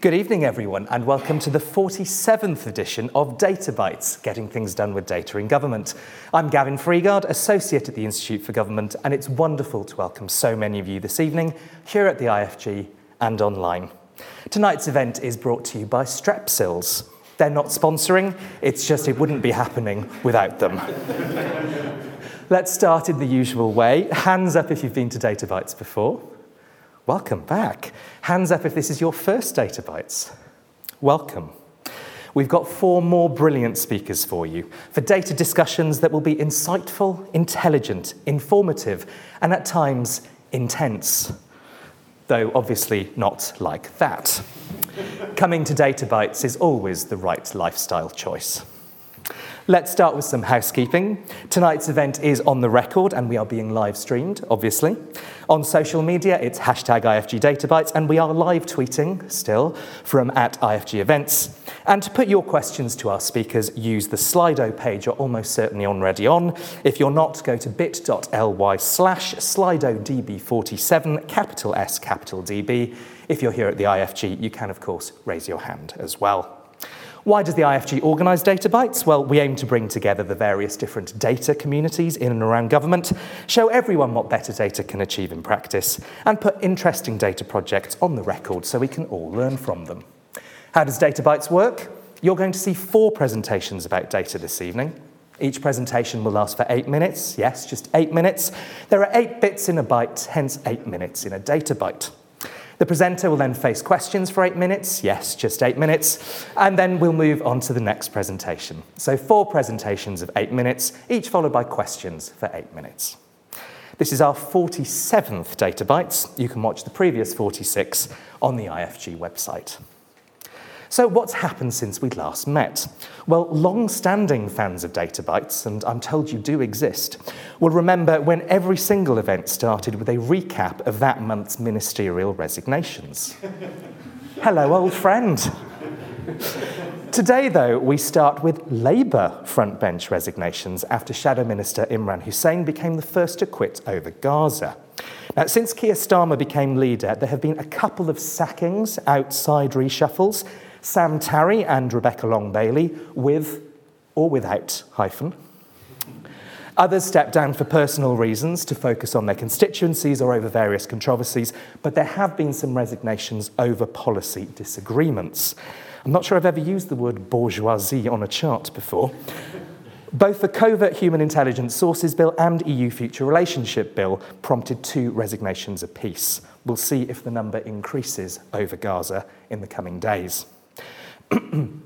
Good evening, everyone, and welcome to the 47th edition of Data Bites, Getting Things Done with Data in Government. I'm Gavin Freeguard, Associate at the Institute for Government, and it's wonderful to welcome so many of you this evening here at the IFG and online. Tonight's event is brought to you by Strepsils. They're not sponsoring, it's just it wouldn't be happening without them. Let's start in the usual way. Hands up if you've been to Data Bytes before. Welcome back. Hands up if this is your first Data Bites. Welcome. We've got four more brilliant speakers for you for data discussions that will be insightful, intelligent, informative, and at times intense. Though obviously not like that. Coming to Data Bites is always the right lifestyle choice. Let's start with some housekeeping. Tonight's event is on the record and we are being live streamed, obviously. On social media, it's hashtag IFG DataBites, and we are live tweeting still from at IFG Events. And to put your questions to our speakers, use the Slido page you're almost certainly already on. If you're not, go to bit.ly slash SlidoDB47, capital S, capital DB. If you're here at the IFG, you can, of course, raise your hand as well. Why does the IFG organise Data Bites? Well, we aim to bring together the various different data communities in and around government, show everyone what better data can achieve in practice, and put interesting data projects on the record so we can all learn from them. How does Data Bites work? You're going to see four presentations about data this evening. Each presentation will last for eight minutes. Yes, just eight minutes. There are eight bits in a byte, hence eight minutes in a data byte. The presenter will then face questions for eight minutes, yes, just eight minutes, and then we'll move on to the next presentation. So four presentations of eight minutes, each followed by questions for eight minutes. This is our 47th Data Bites. You can watch the previous 46 on the IFG website. So, what's happened since we last met? Well, long standing fans of Data Bites, and I'm told you do exist, will remember when every single event started with a recap of that month's ministerial resignations. Hello, old friend. Today, though, we start with Labour frontbench resignations after Shadow Minister Imran Hussain became the first to quit over Gaza. Now, since Keir Starmer became leader, there have been a couple of sackings outside reshuffles, Sam Tarry and Rebecca Long Bailey, with or without hyphen. Others stepped down for personal reasons to focus on their constituencies or over various controversies, but there have been some resignations over policy disagreements. I'm not sure I've ever used the word bourgeoisie on a chart before. Both the Covert Human Intelligence Sources Bill and EU Future Relationship Bill prompted two resignations apiece. We'll see if the number increases over Gaza in the coming days.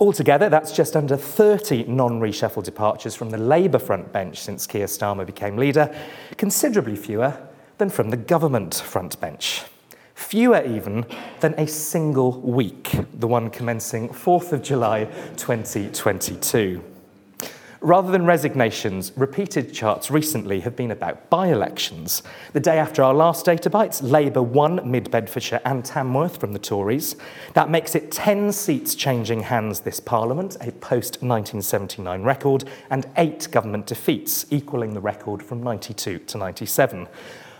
Altogether, that's just under 30 non reshuffle departures from the Labour front bench since Keir Starmer became leader, considerably fewer than from the government front bench. Fewer even than a single week, the one commencing 4th of July 2022. Rather than resignations, repeated charts recently have been about by elections. The day after our last data bites, Labour won Mid Bedfordshire and Tamworth from the Tories. That makes it 10 seats changing hands this Parliament, a post 1979 record, and eight government defeats, equalling the record from 92 to 97.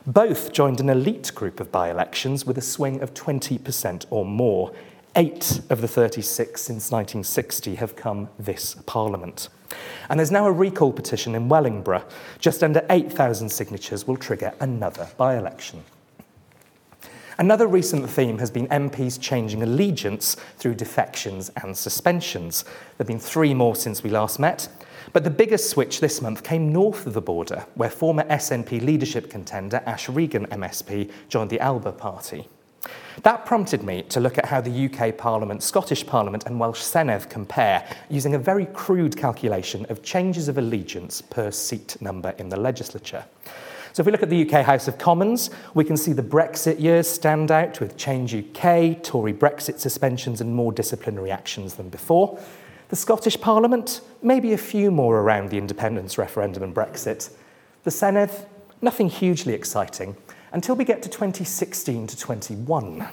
Both joined an elite group of by elections with a swing of 20% or more. Eight of the 36 since 1960 have come this Parliament. And there's now a recall petition in Wellingborough. Just under 8,000 signatures will trigger another by election. Another recent theme has been MPs changing allegiance through defections and suspensions. There have been three more since we last met. But the biggest switch this month came north of the border, where former SNP leadership contender Ash Regan MSP joined the Alba Party. That prompted me to look at how the UK Parliament, Scottish Parliament, and Welsh Senedd compare using a very crude calculation of changes of allegiance per seat number in the legislature. So, if we look at the UK House of Commons, we can see the Brexit years stand out with Change UK, Tory Brexit suspensions, and more disciplinary actions than before. The Scottish Parliament, maybe a few more around the independence referendum and Brexit. The Senedd, nothing hugely exciting, until we get to 2016 to 21.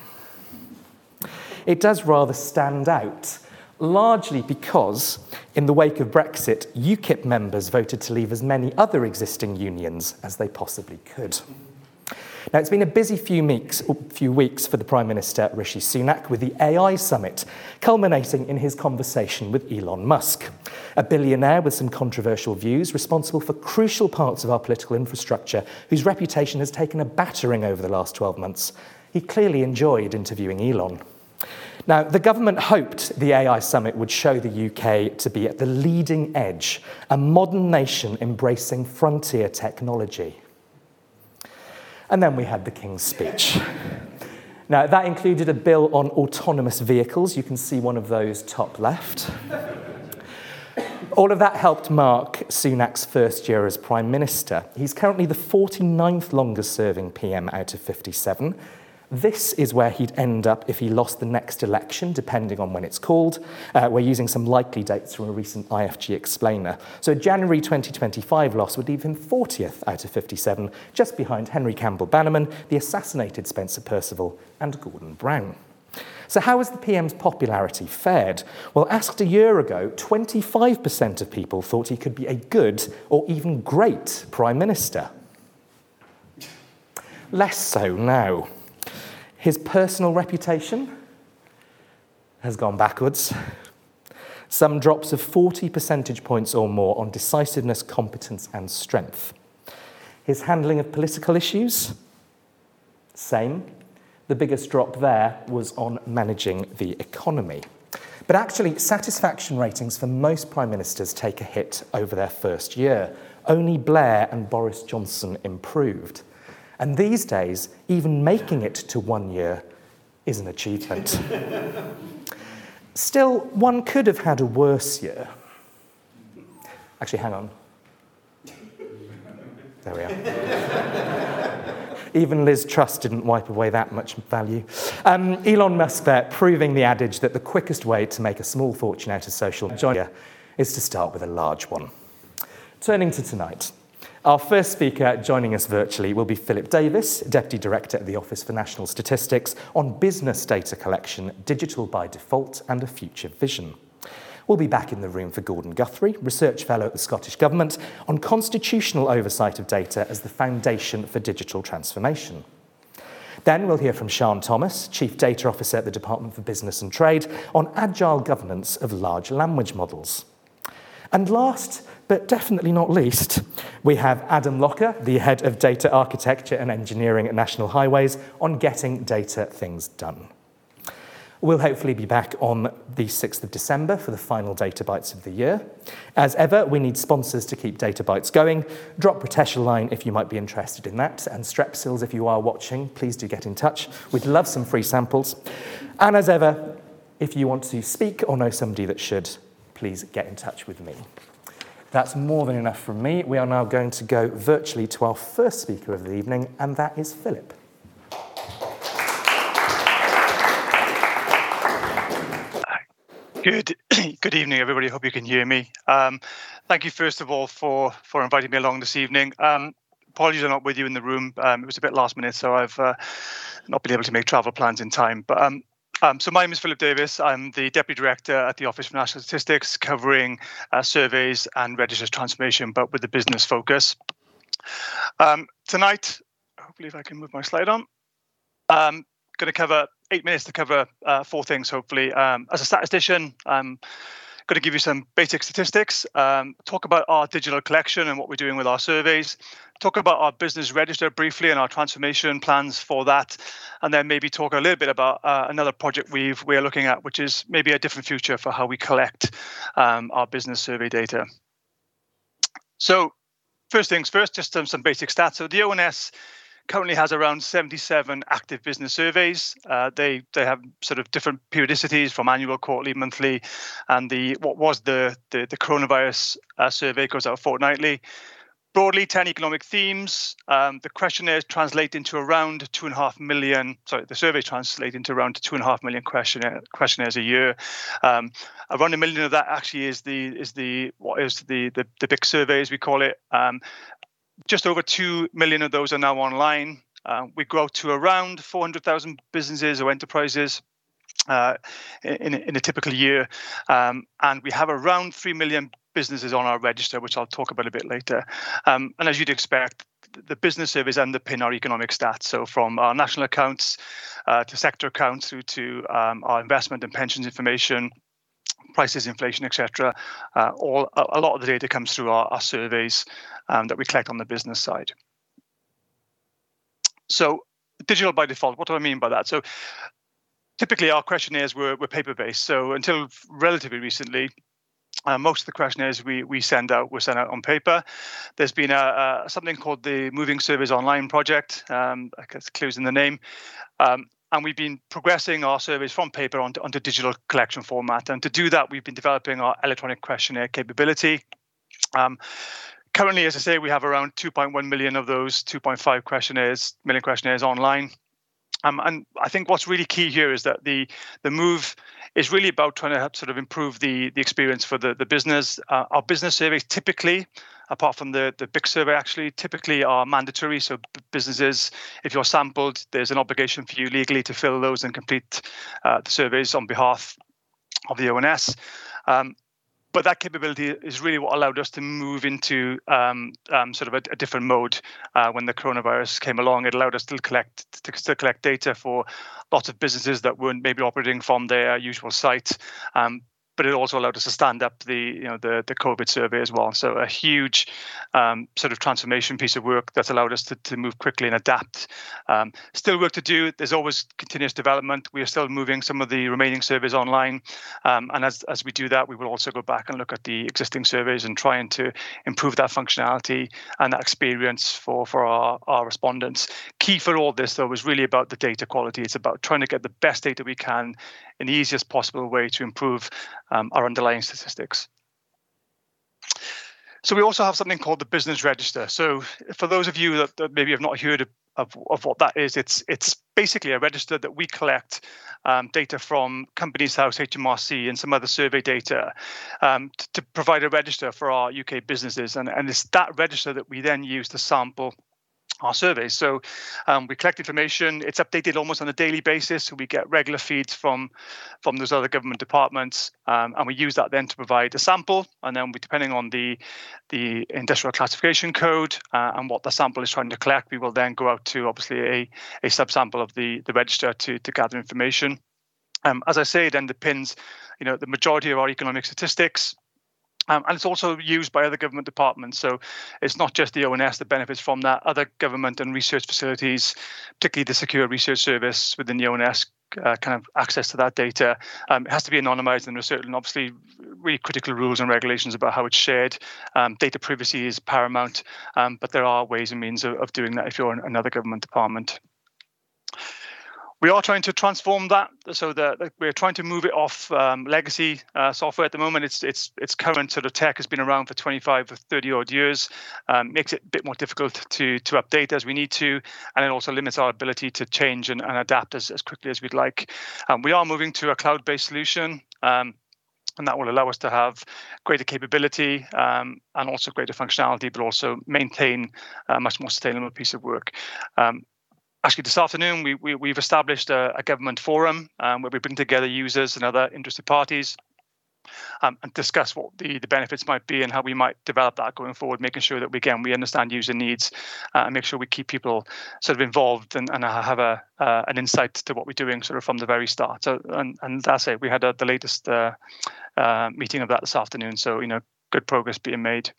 It does rather stand out, largely because, in the wake of Brexit, UKIP members voted to leave as many other existing unions as they possibly could. Now, it's been a busy few weeks, few weeks for the Prime Minister Rishi Sunak with the AI summit, culminating in his conversation with Elon Musk, a billionaire with some controversial views, responsible for crucial parts of our political infrastructure, whose reputation has taken a battering over the last 12 months. He clearly enjoyed interviewing Elon. Now, the government hoped the AI summit would show the UK to be at the leading edge, a modern nation embracing frontier technology. And then we had the King's speech. Now, that included a bill on autonomous vehicles. You can see one of those top left. All of that helped mark Sunak's first year as Prime Minister. He's currently the 49th longest serving PM out of 57. This is where he'd end up if he lost the next election, depending on when it's called. Uh, we're using some likely dates from a recent IFG explainer. So a January 2025 loss would leave him 40th out of 57, just behind Henry Campbell Bannerman, the assassinated Spencer Perceval, and Gordon Brown. So, how has the PM's popularity fared? Well, asked a year ago, 25% of people thought he could be a good or even great Prime Minister. Less so now. His personal reputation has gone backwards. Some drops of 40 percentage points or more on decisiveness, competence, and strength. His handling of political issues, same. The biggest drop there was on managing the economy. But actually, satisfaction ratings for most prime ministers take a hit over their first year. Only Blair and Boris Johnson improved. And these days, even making it to one year is an achievement. Still, one could have had a worse year. Actually, hang on. There we are. Even Liz Truss didn't wipe away that much value. Um, Elon Musk there, proving the adage that the quickest way to make a small fortune out of social media is to start with a large one. Turning to tonight. Our first speaker joining us virtually will be Phillip Davies, Deputy Director at the Office for National Statistics, on business data collection, digital by default, and a future vision. We'll be back in the room for Gordon Guthrie, Research Fellow at the Scottish Government, on constitutional oversight of data as the foundation for digital transformation. Then we'll hear from Siân Thomas, Chief Data Officer at the Department for Business and Trade, on agile governance of large language models. And last, but definitely not least, we have Adam Locker, the head of data architecture and engineering at National Highways, on getting data things done. We'll hopefully be back on the 6th of December for the final Data Bites of the year. As ever, we need sponsors to keep Data Bites going. Drop Ritesh a line if you might be interested in that. And Strepsils, if you are watching, please do get in touch. We'd love some free samples. And as ever, if you want to speak or know somebody that should, please get in touch with me. That's more than enough from me. We are now going to go virtually to our first speaker of the evening, and that is Phillip. Good, good evening, everybody. Hope you can hear me. Um, thank you, first of all, for for inviting me along this evening. Um, apologies, I'm not with you in the room. Um, it was a bit last minute, so I've uh, not been able to make travel plans in time. But um, um, so my name is Phillip Davies. I'm the Deputy Director at the Office for National Statistics, covering uh, surveys and registers transformation, but with the business focus. Um, tonight, hopefully if I can move my slide on, I'm um, going to cover eight minutes to cover uh, four things, hopefully. Um, as a statistician, I'm going to give you some basic statistics, um, talk about our digital collection and what we're doing with our surveys, talk about our business register briefly and our transformation plans for that, and then maybe talk a little bit about uh, another project we've we're looking at, which is maybe a different future for how we collect um, our business survey data. So, first things first, just some, some basic stats. So the ONS currently has around 77 active business surveys. Uh, they they have sort of different periodicities from annual, quarterly, monthly, and the what was the the, the coronavirus uh, survey goes out fortnightly broadly 10 economic themes. Um, the questionnaires translate into around two and a half million, sorry, the surveys translate into around two and a half million questionnaire, questionnaires a year. Um, around a million of that actually is the is the what is the the, the big survey as we call it. Um, just over 2 million of those are now online. Uh, we grow to around 400,000 businesses or enterprises uh, in, in, a typical year. Um, and we have around 3 million businesses on our register, which I'll talk about a bit later. Um, and as you'd expect, the business surveys underpin our economic stats. So from our national accounts uh, to sector accounts through to um, our investment and pensions information, prices, inflation, etc. Uh, all a, lot of the data comes through our, our surveys um, that we collect on the business side. So digital by default. What do I mean by that? So typically our questionnaires were, were paper based. So until relatively recently, uh, most of the questionnaires we, we send out were sent out on paper. There's been a, a something called the Moving Surveys Online project. Um, I guess clues in the name. Um, and we've been progressing our surveys from paper onto, onto digital collection format. And to do that, we've been developing our electronic questionnaire capability. Um, currently, as I say, we have around 2.1 million of those 2.5 questionnaires, million questionnaires online. Um, and I think what's really key here is that the the move is really about trying to help sort of improve the the experience for the the business. Uh, our business surveys typically, apart from the the big survey, actually typically are mandatory. So businesses, if you're sampled, there's an obligation for you legally to fill those and complete uh, the surveys on behalf of the ONS. Um, but that capability is really what allowed us to move into um, um, sort of a, a, different mode uh, when the coronavirus came along. It allowed us to collect to, collect data for lots of businesses that weren't maybe operating from their usual site, um, but it also allowed us to stand up the you know the the COVID survey as well. So a huge um, sort of transformation piece of work that's allowed us to, to move quickly and adapt. Um, still work to do. There's always continuous development. We are still moving some of the remaining surveys online, um, and as as we do that, we will also go back and look at the existing surveys and trying to improve that functionality and that experience for for our our respondents. Key for all this though is really about the data quality. It's about trying to get the best data we can in the easiest possible way to improve um, our underlying statistics. So we also have something called the business register. So for those of you that, that maybe have not heard of, of, of, what that is, it's it's basically a register that we collect um, data from Companies House, HMRC, and some other survey data um, to, to, provide a register for our UK businesses. And, and it's that register that we then use to sample our surveys. So um, we collect information. It's updated almost on a daily basis. So we get regular feeds from from those other government departments, um, and we use that then to provide a sample. And then we, depending on the the industrial classification code uh, and what the sample is trying to collect, we will then go out to obviously a a subsample of the the register to to gather information. Um, as I say, it underpins, you know, the majority of our economic statistics. Um, and it's also used by other government departments. So it's not just the ONS that benefits from that. Other government and research facilities, particularly the Secure Research Service within the ONS, uh, kind of access to that data. Um, it has to be anonymized, and there's certain, obviously, really critical rules and regulations about how it's shared. Um, data privacy is paramount, um, but there are ways and means of, of doing that if you're another government department we are trying to transform that so that we're trying to move it off um, legacy uh, software. At the moment it's it's it's current sort of tech has been around for 25 or 30 odd years. Um, makes it a bit more difficult to to update as we need to and it also limits our ability to change and, and adapt as, as quickly as we'd like. Um, we are moving to a cloud-based solution um, and that will allow us to have greater capability um, and also greater functionality, but also maintain a much more sustainable piece of work. Um, actually this afternoon we, we have established a, a, government forum um, where we bring together users and other interested parties um, and discuss what the, the benefits might be and how we might develop that going forward, making sure that we again we understand user needs uh, and make sure we keep people sort of involved and, and have a uh, an insight to what we're doing sort of from the very start. So and and that's it. We had a, the latest uh, uh meeting of that this afternoon. So you know good progress being made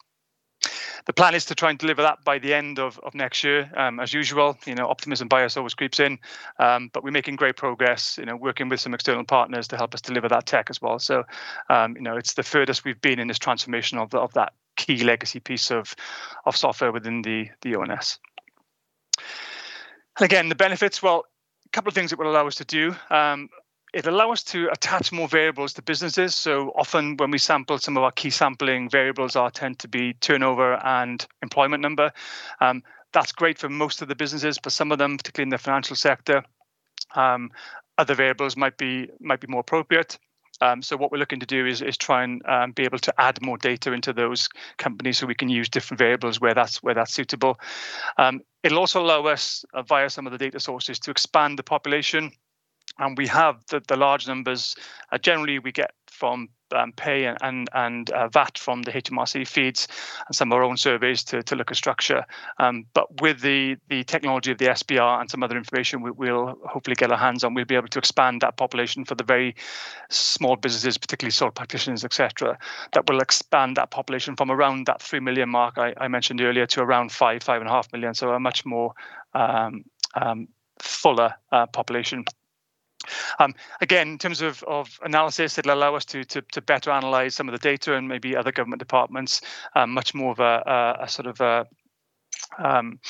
the plan is to try and deliver that by the end of, of next year. Um, as usual, you know, optimism bias always creeps in, um, but we're making great progress. You know, working with some external partners to help us deliver that tech as well. So, um, you know, it's the furthest we've been in this transformation of the, of that key legacy piece of of software within the the ONS. And again, the benefits. Well, a couple of things it will allow us to do. Um, it allows us to attach more variables to businesses. So often when we sample, some of our key sampling variables are tend to be turnover and employment number. Um, that's great for most of the businesses, but some of them, particularly in the financial sector, um, other variables might be might be more appropriate. Um, so what we're looking to do is is try and um, be able to add more data into those companies so we can use different variables where that's where that's suitable. Um, it'll also allow us uh, via some of the data sources to expand the population and we have the, the large numbers. Uh, generally, we get from um, pay and and, and uh, VAT from the HMRC feeds and some of our own surveys to, to look at structure. Um, but with the the technology of the SBR and some other information we, will hopefully get our hands on, we'll be able to expand that population for the very small businesses, particularly sole practitioners, etc. That will expand that population from around that three million mark I, I mentioned earlier to around five, five and a half million. So a much more um, um fuller uh, population. Um, again, in terms of, of analysis, it'll allow us to, to, to better analyze some of the data and maybe other government departments, um, much more of a, a, a sort of a, um,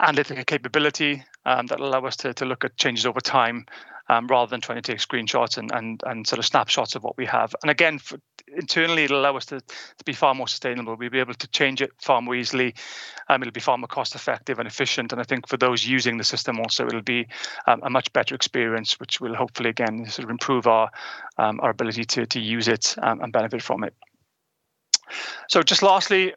analytical capability um, that allow us to, to look at changes over time um, rather than trying to take screenshots and, and, and sort of snapshots of what we have. And again, for, internally, it'll allow us to, to be far more sustainable. We'll be able to change it far more easily. Um, it'll be far more cost effective and efficient. And I think for those using the system also, it'll be um, a much better experience, which will hopefully, again, sort of improve our, um, our ability to, to use it um, and benefit from it. So just lastly,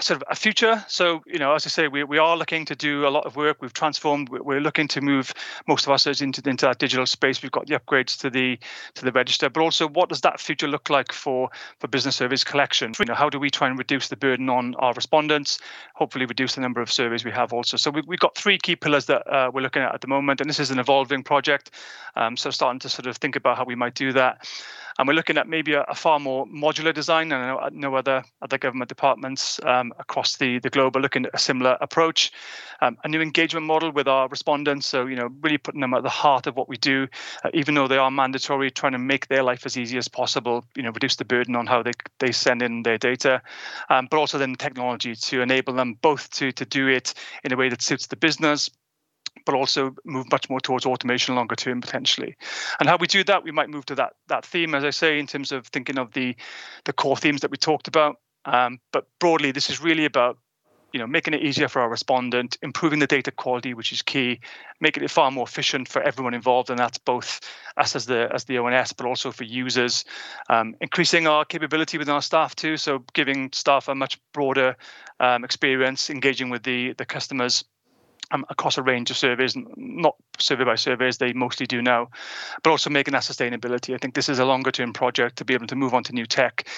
sort of a future. So you know, as I say, we, we are looking to do a lot of work. We've transformed. We're looking to move most of our search into into that digital space. We've got the upgrades to the to the register, but also what does that future look like for for business service collection? You know, how do we try and reduce the burden on our respondents? Hopefully, reduce the number of surveys we have also. So we, we've got three key pillars that uh, we're looking at at the moment, and this is an evolving project. Um, so starting to sort of think about how we might do that and we're looking at maybe a, a far more modular design. And Know other other government departments um, across the the globe are looking at a similar approach. Um, a new engagement model with our respondents, so you know, really putting them at the heart of what we do, uh, even though they are mandatory, trying to make their life as easy as possible. You know, reduce the burden on how they they send in their data, um, but also then technology to enable them both to to do it in a way that suits the business but also move much more towards automation longer term potentially. And how we do that, we might move to that that theme, as I say, in terms of thinking of the the core themes that we talked about. Um, but broadly, this is really about you know making it easier for our respondent, improving the data quality, which is key, making it far more efficient for everyone involved, and that's both us as the as the ONS, but also for users. Um, increasing our capability within our staff too, so giving staff a much broader um, experience, engaging with the the customers um, across a range of surveys, not survey by survey as they mostly do now, but also making that sustainability. I think this is a longer term project to be able to move on to new tech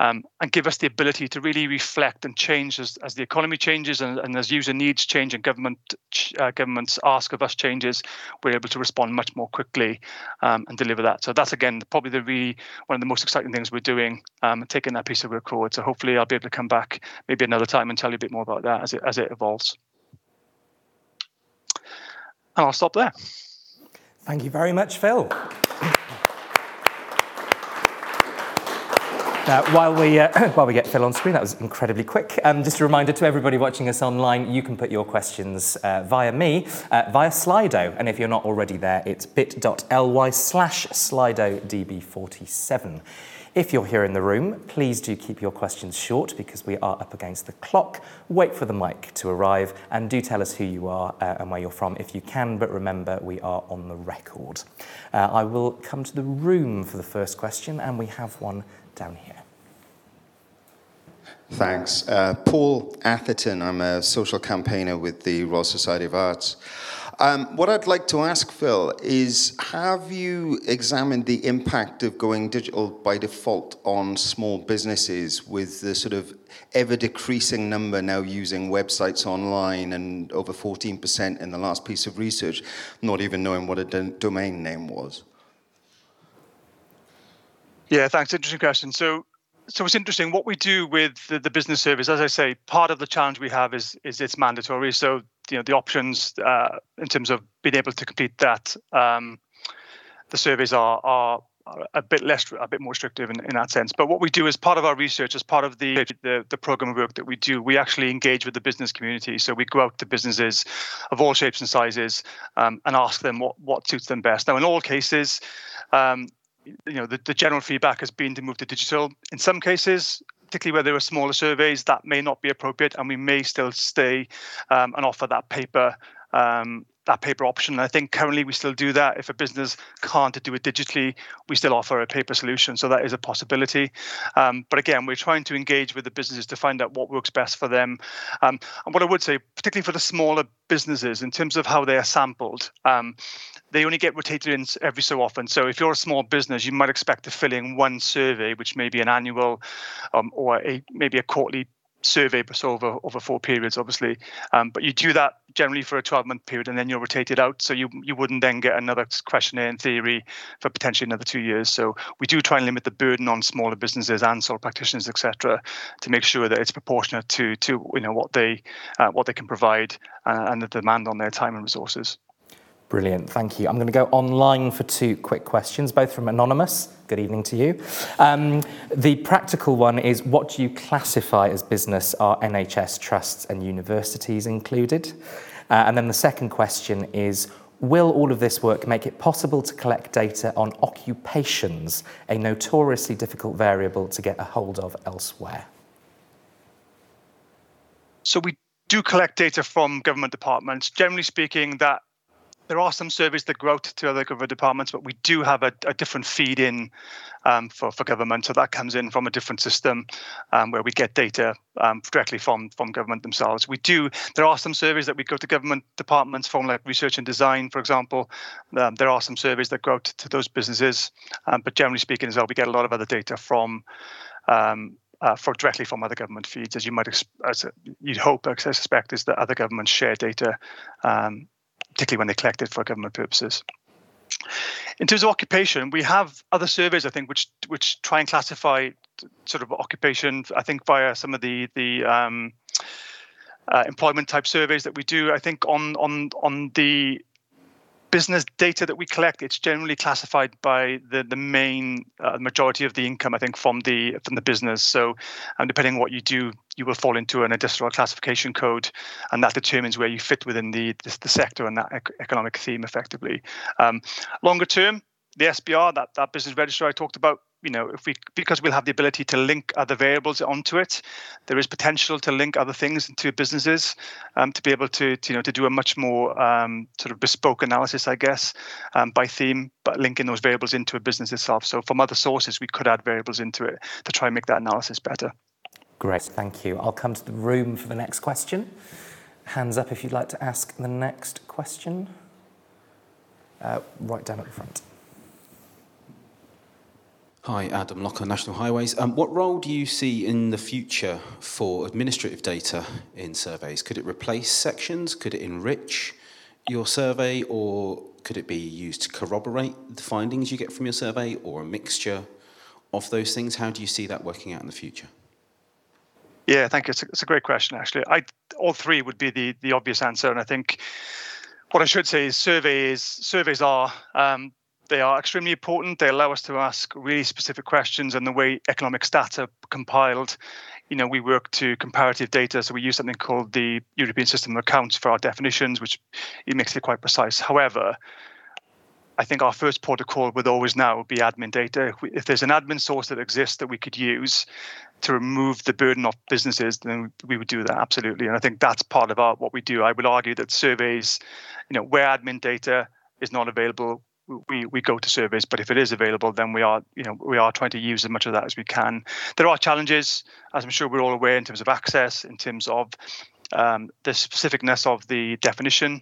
um, and give us the ability to really reflect and change as, as the economy changes and, and as user needs change and government uh, governments ask of us changes, we're able to respond much more quickly um, and deliver that. So that's again probably the really one of the most exciting things we're doing, um, taking that piece of forward. So hopefully I'll be able to come back maybe another time and tell you a bit more about that as it as it evolves. And I'll stop there. Thank you very much, Phil. Uh, while, we, uh, while we get Phil on screen, that was incredibly quick. Um, just a reminder to everybody watching us online, you can put your questions uh, via me, uh, via Slido. And if you're not already there, it's bit.ly slash SlidoDB47. If you're here in the room, please do keep your questions short because we are up against the clock. Wait for the mic to arrive and do tell us who you are uh, and where you're from if you can, but remember we are on the record. Uh, I will come to the room for the first question and we have one down here. Thanks. Uh, Paul Atherton, I'm a social campaigner with the Royal Society of Arts. Um, what I'd like to ask, Phil, is have you examined the impact of going digital by default on small businesses with the sort of ever decreasing number now using websites online and over 14% in the last piece of research, not even knowing what a domain name was? Yeah, thanks. Interesting question. So, so it's interesting what we do with the, the, business service as i say part of the challenge we have is is it's mandatory. So you know the options uh, in terms of being able to complete that um, the surveys are are a bit less a bit more restrictive in, in that sense. But what we do as part of our research as part of the, the the program work that we do we actually engage with the business community. So we go out to businesses of all shapes and sizes um, and ask them what what suits them best. Now in all cases um, you know the, the general feedback has been to move to digital in some cases particularly where there are smaller surveys that may not be appropriate and we may still stay um, and offer that paper um, that paper option. And I think currently we still do that. If a business can't do it digitally, we still offer a paper solution. So that is a possibility. Um, but again, we're trying to engage with the businesses to find out what works best for them. Um, and what I would say, particularly for the smaller businesses, in terms of how they are sampled, um, they only get rotated in every so often. So if you're a small business, you might expect to fill in one survey, which may be an annual um, or a maybe a quarterly survey, but over over four periods, obviously. Um, but you do that generally for a 12 month period, and then you're rotated out. So you you wouldn't then get another questionnaire in theory for potentially another two years. So we do try and limit the burden on smaller businesses and sole practitioners, etc., to make sure that it's proportionate to to you know what they uh, what they can provide uh, and the demand on their time and resources. Brilliant, thank you. I'm going to go online for two quick questions, both from Anonymous. Good evening to you. Um, the practical one is what do you classify as business? Are NHS trusts and universities included? Uh, and then the second question is Will all of this work make it possible to collect data on occupations, a notoriously difficult variable to get a hold of elsewhere? So, we do collect data from government departments. Generally speaking, that there are some surveys that go out to other government departments, but we do have a, a different feed in um, for, for government. So that comes in from a different system um, where we get data um, directly from, from government themselves. We do, there are some surveys that we go to government departments from, like research and design, for example. Um, there are some surveys that go out to those businesses. Um, but generally speaking, as well, we get a lot of other data from um, uh, for directly from other government feeds, as you might, as you'd hope, I suspect, is that other governments share data um, particularly when they collect it for government purposes. In terms of occupation, we have other surveys, I think, which which try and classify sort of occupation. I think via some of the the um, uh, employment type surveys that we do. I think on on on the business data that we collect, it's generally classified by the the main uh, majority of the income, I think, from the from the business. So, um, depending on what you do, you will fall into an industrial classification code, and that determines where you fit within the the, the sector and that ec- economic theme, effectively. Um, longer term, the SBR, that that business register I talked about, you know, if we because we'll have the ability to link other variables onto it, there is potential to link other things into businesses um, to be able to, to, you know to do a much more um, sort of bespoke analysis, I guess, um, by theme, but linking those variables into a business itself. So from other sources, we could add variables into it to try and make that analysis better. Great, thank you. I'll come to the room for the next question. Hands up if you'd like to ask the next question. Uh, right down at the front. Hi, Adam Locker, National Highways. Um, what role do you see in the future for administrative data in surveys? Could it replace sections? Could it enrich your survey? Or could it be used to corroborate the findings you get from your survey or a mixture of those things? How do you see that working out in the future? Yeah, thank you. It's a, it's a great question, actually. I, all three would be the, the obvious answer. And I think what I should say is surveys surveys are um, they are extremely important. They allow us to ask really specific questions, and the way economic data are compiled, you know, we work to comparative data. So we use something called the European System of Accounts for our definitions, which it makes it quite precise. However, I think our first protocol would always now be admin data. If, there's an admin source that exists that we could use to remove the burden of businesses, then we would do that absolutely. And I think that's part of our, what we do. I would argue that surveys, you know, where admin data is not available, we we go to surveys but if it is available then we are you know we are trying to use as much of that as we can. There are challenges as i'm sure we're all aware in terms of access in terms of um, the specificness of the definition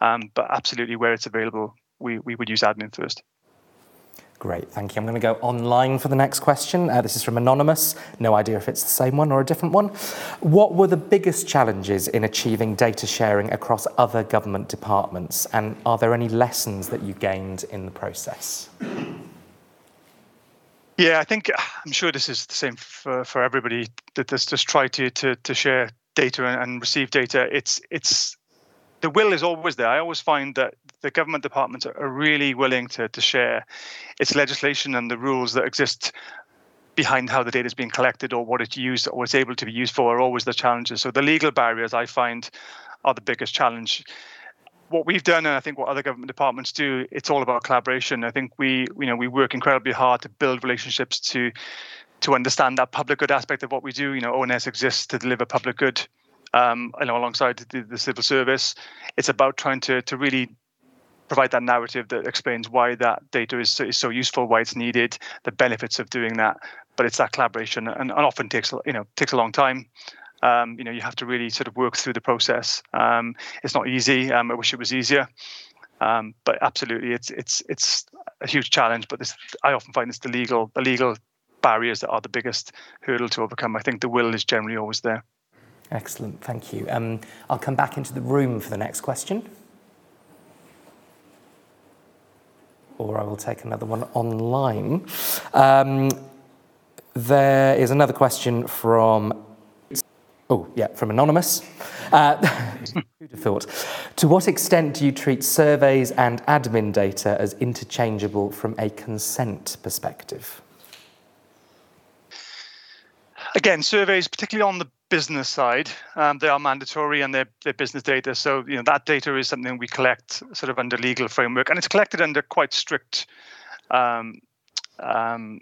um, but absolutely where it's available we, we would use admin first Great, thank you. I'm going to go online for the next question. Uh, this is from Anonymous. No idea if it's the same one or a different one. What were the biggest challenges in achieving data sharing across other government departments? And are there any lessons that you gained in the process? Yeah, I think I'm sure this is the same for, for everybody that just, just try to, to, to share data and receive data. It's, it's, the will is always there. I always find that the government departments are really willing to, to share its legislation and the rules that exist behind how the data is being collected or what it's used or what's able to be used for are always the challenges. So the legal barriers I find are the biggest challenge. What we've done, and I think what other government departments do, it's all about collaboration. I think we, you know, we work incredibly hard to build relationships to to understand that public good aspect of what we do. You know, ONS exists to deliver public good um, you know, alongside the, the, civil service. It's about trying to to really provide that narrative that explains why that data is so, is so useful, why it's needed, the benefits of doing that. But it's that collaboration, and, and often takes you know takes a long time. Um, you know, you have to really sort of work through the process. Um, it's not easy. Um, I wish it was easier. Um, but absolutely, it's it's it's a huge challenge. But this, I often find it's the legal the legal barriers that are the biggest hurdle to overcome. I think the will is generally always there. Excellent, thank you. Um, I'll come back into the room for the next question. Or I will take another one online. Um, there is another question from Oh, yeah, from Anonymous. Uh, who'd have thought? To what extent do you treat surveys and admin data as interchangeable from a consent perspective? Again, surveys, particularly on the business side, um, they are mandatory and they're, they're business data. So, you know, that data is something we collect sort of under legal framework, and it's collected under quite strict um, um,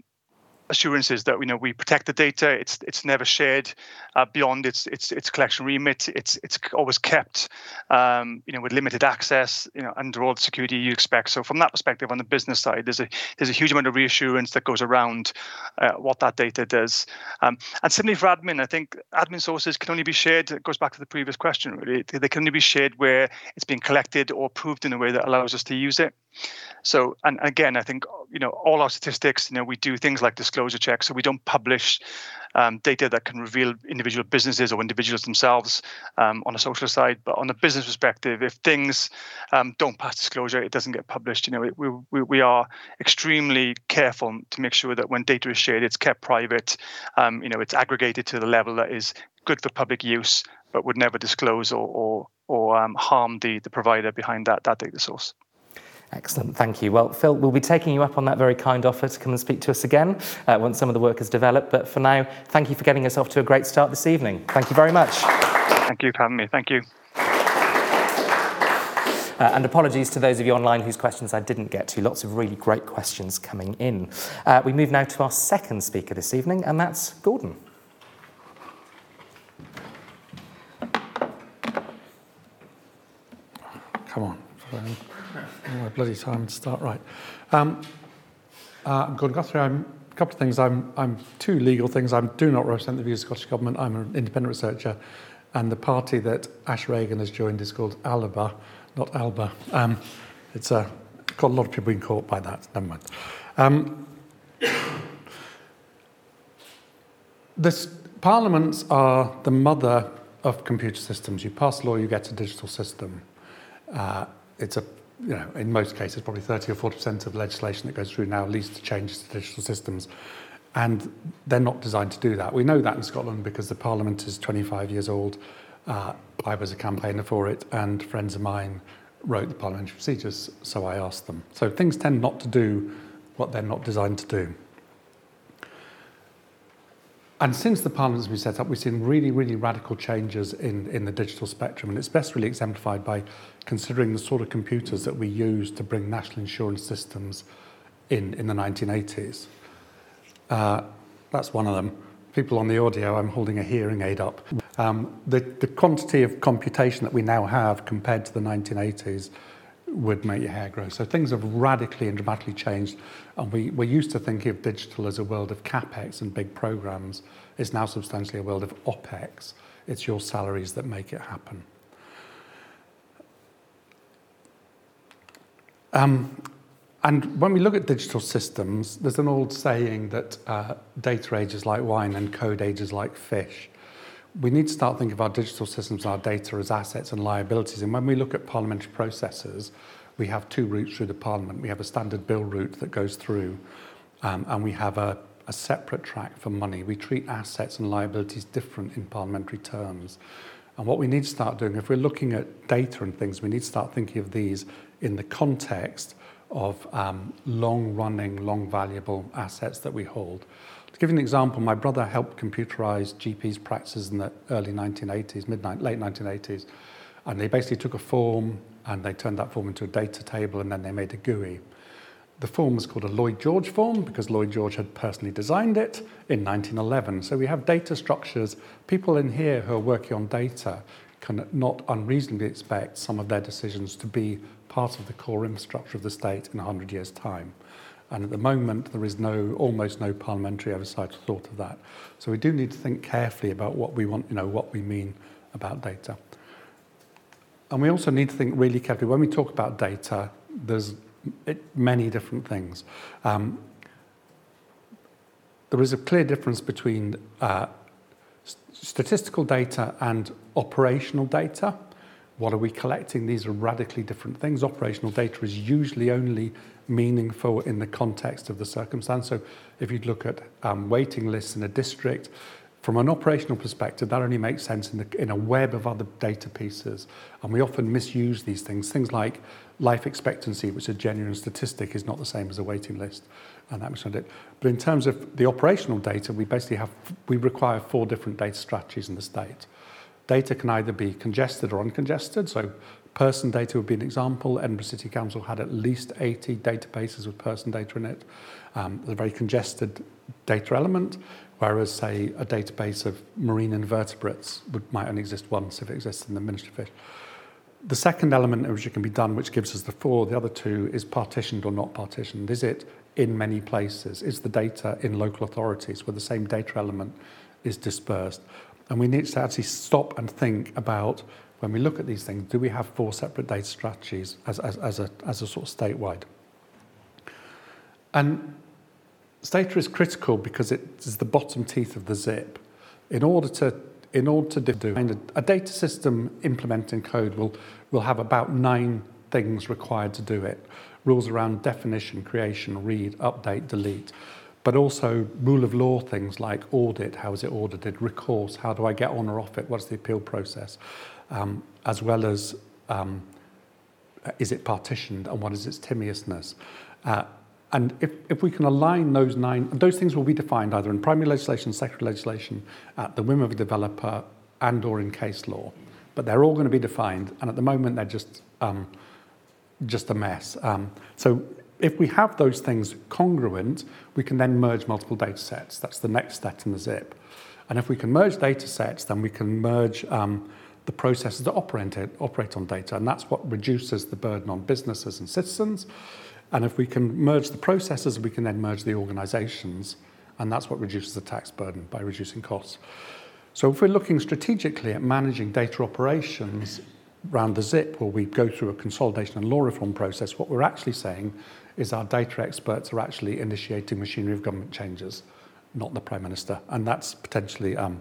assurances that you know we protect the data. It's it's never shared uh, beyond its its its collection remit. It's it's always kept um, you know with limited access. You know under all the security you expect. So from that perspective, on the business side, there's a there's a huge amount of reassurance that goes around uh, what that data does. Um, and similarly for admin, I think admin sources can only be shared. It goes back to the previous question. Really, they can only be shared where it's been collected or approved in a way that allows us to use it. So, and again, I think you know all our statistics. You know, we do things like disclosure checks, so we don't publish um, data that can reveal individual businesses or individuals themselves um, on a social side. But on a business perspective, if things um, don't pass disclosure, it doesn't get published. You know, we, we we are extremely careful to make sure that when data is shared, it's kept private. Um, you know, it's aggregated to the level that is good for public use, but would never disclose or or, or um, harm the the provider behind that that data source. Excellent, thank you. Well, Phil, we'll be taking you up on that very kind offer to come and speak to us again uh, once some of the work has developed. But for now, thank you for getting us off to a great start this evening. Thank you very much. Thank you for having me. Thank you. Uh, and apologies to those of you online whose questions I didn't get to. Lots of really great questions coming in. Uh, we move now to our second speaker this evening, and that's Gordon. Come on my bloody time to start right. Um, uh, I'm Gordon Guthrie. I'm a couple of things. I'm, I'm two legal things. I do not represent the views of the Scottish Government. I'm an independent researcher. And the party that Ash Regan has joined is called ALBA, not ALBA. Um, it's a, got a lot of people being caught by that. Never mind. Um, this, parliaments are the mother of computer systems. You pass law, you get a digital system. Uh, it's a you know, in most cases, probably 30 or 40% of legislation that goes through now leads to changes to digital systems. And they're not designed to do that. We know that in Scotland because the Parliament is 25 years old. Uh, I was a campaigner for it, and friends of mine wrote the parliamentary procedures, so I asked them. So things tend not to do what they're not designed to do. And since the Parliament's been set up, we've seen really, really radical changes in, in the digital spectrum. And it's best really exemplified by considering the sort of computers that we used to bring national insurance systems in in the 1980s. Uh, that's one of them. People on the audio, I'm holding a hearing aid up. Um, the, the quantity of computation that we now have compared to the 1980s would make your hair grow. So things have radically and dramatically changed. And we, we're used to thinking of digital as a world of capex and big programs. It's now substantially a world of opex. It's your salaries that make it happen. Um, and when we look at digital systems, there's an old saying that uh, data age is like wine and code age is like fish. We need to start thinking of our digital systems, and our data as assets and liabilities. And when we look at parliamentary processes, we have two routes through the parliament. We have a standard bill route that goes through, um, and we have a, a separate track for money. We treat assets and liabilities different in parliamentary terms. And what we need to start doing, if we're looking at data and things, we need to start thinking of these in the context of um, long-running, long-valuable assets that we hold. To give you an example, my brother helped computerize GP's practices in the early 1980s, mid late 1980s, and they basically took a form and they turned that form into a data table and then they made a GUI. The form was called a Lloyd George form because Lloyd George had personally designed it in 1911. So we have data structures. People in here who are working on data can not unreasonably expect some of their decisions to be part of the core infrastructure of the state in 100 years' time. And at the moment, there is no, almost no parliamentary oversight thought of that. So we do need to think carefully about what we want, you know, what we mean about data. And we also need to think really carefully when we talk about data, there's many different things. Um, there is a clear difference between uh, statistical data and operational data. What are we collecting? These are radically different things. Operational data is usually only meaningful in the context of the circumstance. So if you look at um, waiting lists in a district, from an operational perspective, that only makes sense in, the, in a web of other data pieces. And we often misuse these things. Things like life expectancy, which is a genuine statistic, is not the same as a waiting list. And that was it. But in terms of the operational data, we basically have, we require four different data strategies in the state. Data can either be congested or uncongested. So person data would be an example. Edinburgh City Council had at least 80 databases with person data in it. Um, a very congested data element whereas, say, a database of marine invertebrates would, might only exist once if it exists in the Ministry of Fish. The second element which it can be done, which gives us the four, the other two, is partitioned or not partitioned. Is it in many places? Is the data in local authorities where the same data element is dispersed? And we need to actually stop and think about when we look at these things, do we have four separate data strategies as, as, as, a, as a sort of statewide? And Stata is critical because it is the bottom teeth of the zip. In order to in order to do a data system implementing code will will have about nine things required to do it. Rules around definition, creation, read, update, delete, but also rule of law things like audit, how is it audited, recourse, how do I get on or off it, what's the appeal process, um, as well as um, is it partitioned and what is its timiousness. Uh, and if, if we can align those nine, those things will be defined either in primary legislation, secondary legislation, at the whim of a developer, and or in case law. But they're all going to be defined, and at the moment they're just um, just a mess. Um, so if we have those things congruent, we can then merge multiple data sets. That's the next step in the zip. And if we can merge data sets, then we can merge um, the processes that operate, operate on data, and that's what reduces the burden on businesses and citizens. And if we can merge the processes, we can then merge the organizations. And that's what reduces the tax burden by reducing costs. So if we're looking strategically at managing data operations around the ZIP, where we go through a consolidation and law reform process, what we're actually saying is our data experts are actually initiating machinery of government changes, not the Prime Minister. And that's potentially um,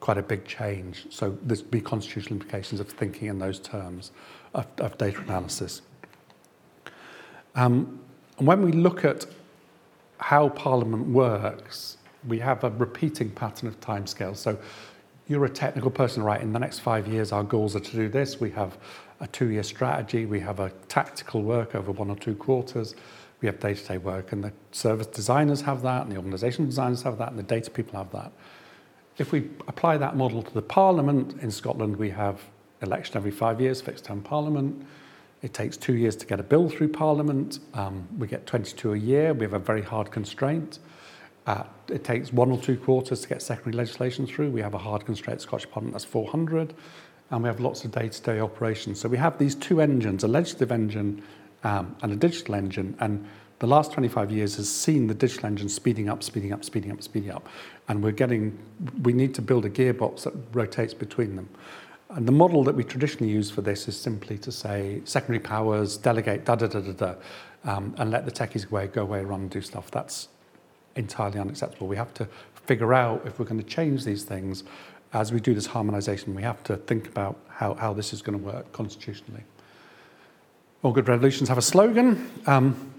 quite a big change. So there's be constitutional implications of thinking in those terms of, of data analysis. Um, and when we look at how Parliament works, we have a repeating pattern of timescales. So you're a technical person, right? In the next five years, our goals are to do this. We have a two-year strategy. We have a tactical work over one or two quarters. We have day-to-day work, and the service designers have that, and the organizational designers have that, and the data people have that. If we apply that model to the Parliament in Scotland, we have election every five years, fixed term Parliament. It takes two years to get a bill through Parliament. Um, we get 22 a year. We have a very hard constraint. Uh, it takes one or two quarters to get secondary legislation through. We have a hard constraint Scottish Parliament, that's 400. And we have lots of day-to-day operations. So we have these two engines, a legislative engine um, and a digital engine. And the last 25 years has seen the digital engine speeding up, speeding up, speeding up, speeding up. And we're getting, we need to build a gearbox that rotates between them. And the model that we traditionally use for this is simply to say secondary powers, delegate, da da da da da, um, and let the techies go away, go away, run and do stuff. That's entirely unacceptable. We have to figure out if we're going to change these things as we do this harmonization. We have to think about how, how this is going to work constitutionally. All good revolutions have a slogan um,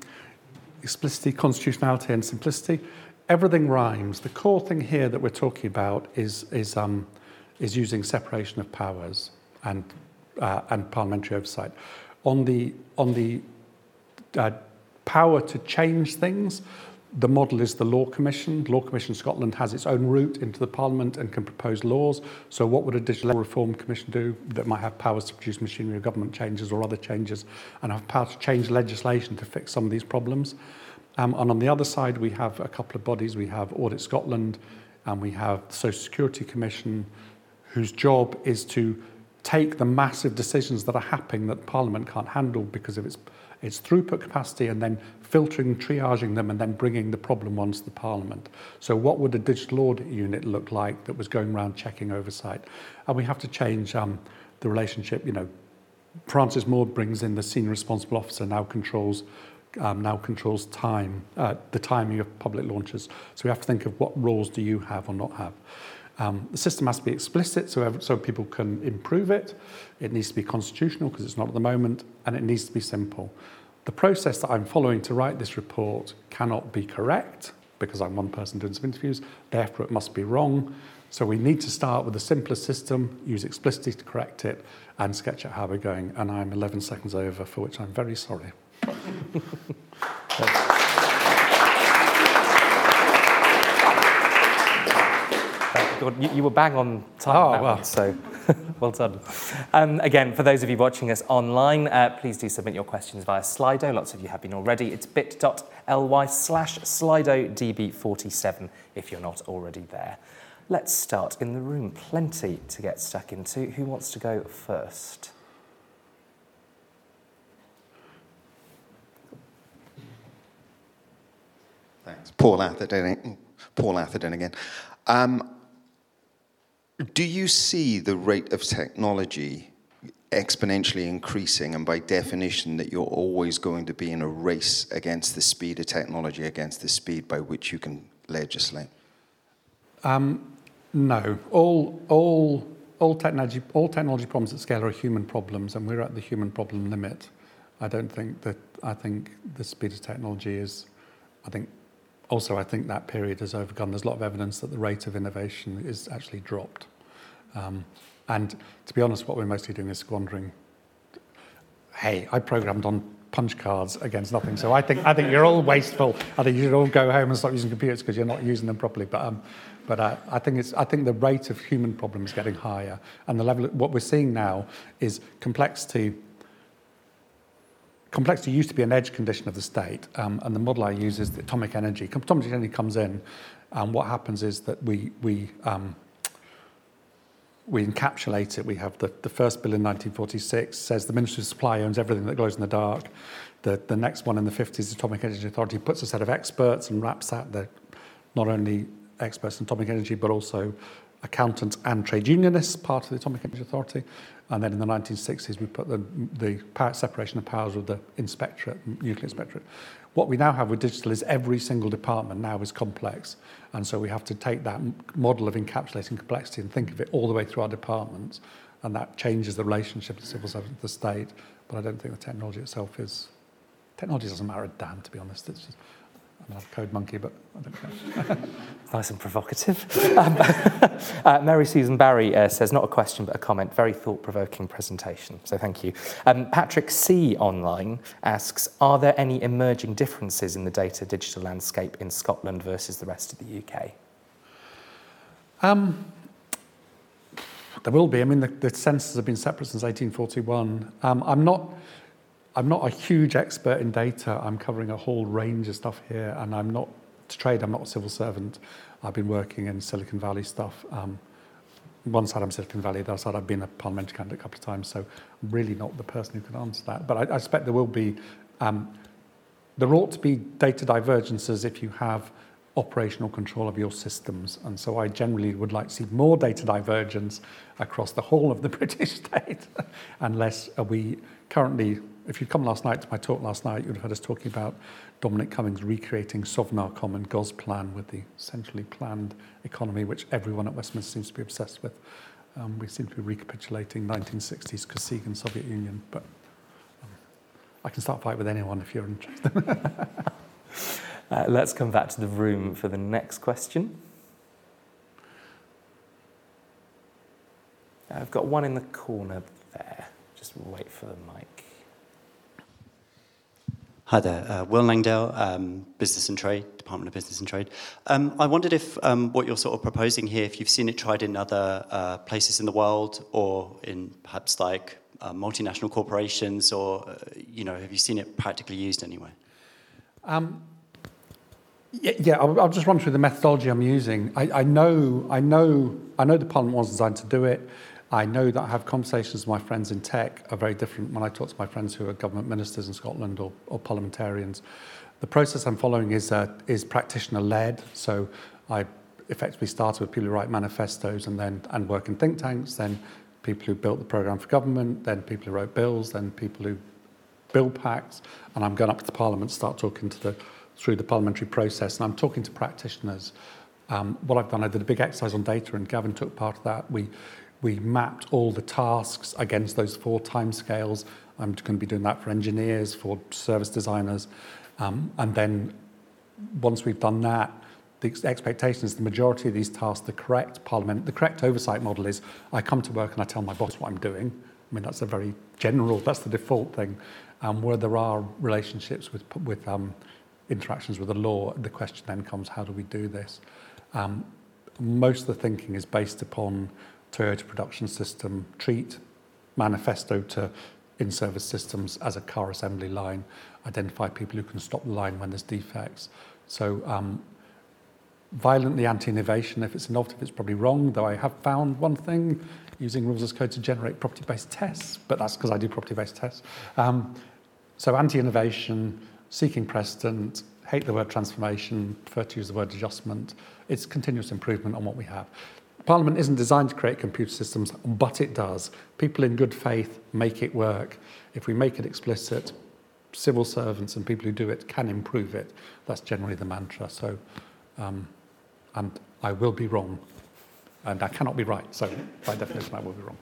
constitutionality, and simplicity. Everything rhymes. The core thing here that we're talking about is, is um, is using separation of powers and, uh, and parliamentary oversight. On the, on the uh, power to change things, the model is the Law Commission. Law Commission Scotland has its own route into the Parliament and can propose laws. So what would a Digital Reform Commission do that might have powers to produce machinery of government changes or other changes and have power to change legislation to fix some of these problems? Um, and on the other side, we have a couple of bodies. We have Audit Scotland and we have the Social Security Commission, whose job is to take the massive decisions that are happening that Parliament can't handle because of its, its throughput capacity and then filtering, triaging them and then bringing the problem ones to the Parliament. So what would a digital audit unit look like that was going around checking oversight? And we have to change um, the relationship, you know, Francis Maude brings in the senior responsible officer now controls um, now controls time, uh, the timing of public launches. So we have to think of what roles do you have or not have. Um, the system has to be explicit so, every, so people can improve it. It needs to be constitutional because it's not at the moment, and it needs to be simple. The process that I'm following to write this report cannot be correct because I'm one person doing some interviews, therefore it must be wrong. So we need to start with the simplest system, use explicitly to correct it, and sketch out how we're going. And I'm 11 seconds over, for which I'm very sorry. God, you, you, were bang on time. Oh, well. One, so well done. Um, again, for those of you watching us online, uh, please do submit your questions via Slido. Lots of you have been already. It's bit.ly slash SlidoDB47 if you're not already there. Let's start in the room. Plenty to get stuck into. Who wants to go first? Thanks. Paul Atherton, Paul Atherton again. Um, do you see the rate of technology exponentially increasing, and by definition, that you're always going to be in a race against the speed of technology, against the speed by which you can legislate? Um, no. All, all, all, technology, all technology problems at scale are human problems, and we're at the human problem limit. I don't think that, I think the speed of technology is, I think also, I think that period has overgone. There's a lot of evidence that the rate of innovation is actually dropped. Um, and to be honest, what we're mostly doing is squandering. Hey, I programmed on punch cards against nothing. So I think I think you're all wasteful. I think you should all go home and stop using computers because you're not using them properly. But um, but uh, I think it's I think the rate of human problems getting higher, and the level. Of, what we're seeing now is complexity complexity used to be an edge condition of the state, um, and the model I use is the atomic energy. Atomic energy comes in, and what happens is that we we um, we encapsulate it. We have the, the first bill in 1946 says the Ministry of Supply owns everything that glows in the dark. The, the next one in the 50s, the Atomic Energy Authority puts a set of experts and wraps that. They're not only experts in atomic energy, but also accountants and trade unionists, part of the Atomic Energy Authority. And then in the 1960s, we put the, the power, separation of powers with the inspectorate, nuclear inspectorate. What we now have with digital is every single department now is complex. And so we have to take that model of encapsulating complexity and think of it all the way through our departments. And that changes the relationship of the civil service to the state. But I don't think the technology itself is. Technology doesn't matter a damn, to be honest. It's just, I'm not a code monkey, but I don't care. nice and provocative. Um, uh, Mary Susan Barry uh, says, not a question, but a comment. Very thought provoking presentation. So thank you. Um, Patrick C. online asks, are there any emerging differences in the data digital landscape in Scotland versus the rest of the UK? Um, there will be. I mean, the, the census have been separate since 1841. Um, I'm not I'm not a huge expert in data. I'm covering a whole range of stuff here, and I'm not to trade. I'm not a civil servant. I've been working in Silicon Valley stuff. Um, one side I'm Silicon Valley, the other side I've been a parliamentary candidate a couple of times, so I'm really not the person who can answer that. But I, I expect there will be, um, there ought to be data divergences if you have operational control of your systems. And so I generally would like to see more data divergence across the whole of the British state, unless we currently if you'd come last night to my talk last night, you'd have heard us talking about Dominic Cummings recreating Sovnarkom and Gosplan with the centrally planned economy, which everyone at Westminster seems to be obsessed with. Um, we seem to be recapitulating 1960s Kosygin Soviet Union, but um, I can start a fight with anyone if you're interested. uh, let's come back to the room for the next question. I've got one in the corner there. Just wait for the mic. Hi there, uh, Will Langdale, um, Business and Trade, Department of Business and Trade. Um, I wondered if um, what you're sort of proposing here, if you've seen it tried in other uh, places in the world or in perhaps like uh, multinational corporations or, uh, you know, have you seen it practically used anywhere? Um, yeah, yeah I'll, I'll, just run through the methodology I'm using. I, I, know, I know, I know the Parliament was designed to do it. I know that I have conversations with my friends in tech are very different when I talk to my friends who are government ministers in Scotland or, or parliamentarians. The process I'm following is, uh, is practitioner-led. So I effectively started with people who write manifestos and then and work in think tanks, then people who built the programme for government, then people who wrote bills, then people who bill packs, and I'm going up to the Parliament, start talking to the through the parliamentary process, and I'm talking to practitioners. Um, what I've done, I did a big exercise on data, and Gavin took part of that. We we mapped all the tasks against those four timescales. I'm going to be doing that for engineers, for service designers, um, and then once we've done that, the expectation is the majority of these tasks, the correct parliament, the correct oversight model is I come to work and I tell my boss what I'm doing. I mean, that's a very general, that's the default thing. Um, where there are relationships with, with um, interactions with the law, the question then comes, how do we do this? Um, most of the thinking is based upon Toyota production system, treat manifesto to in-service systems as a car assembly line, identify people who can stop the line when there's defects. So um, violently anti-innovation, if it's innovative, it's probably wrong, though I have found one thing, using rules as code to generate property-based tests, but that's because I do property-based tests. Um, so anti-innovation, seeking precedent, hate the word transformation, prefer to use the word adjustment. It's continuous improvement on what we have. Parliament isn't designed to create computer systems, but it does. People in good faith make it work. If we make it explicit, civil servants and people who do it can improve it. That's generally the mantra. So, um, and I will be wrong, and I cannot be right. So, by definition, I will be wrong.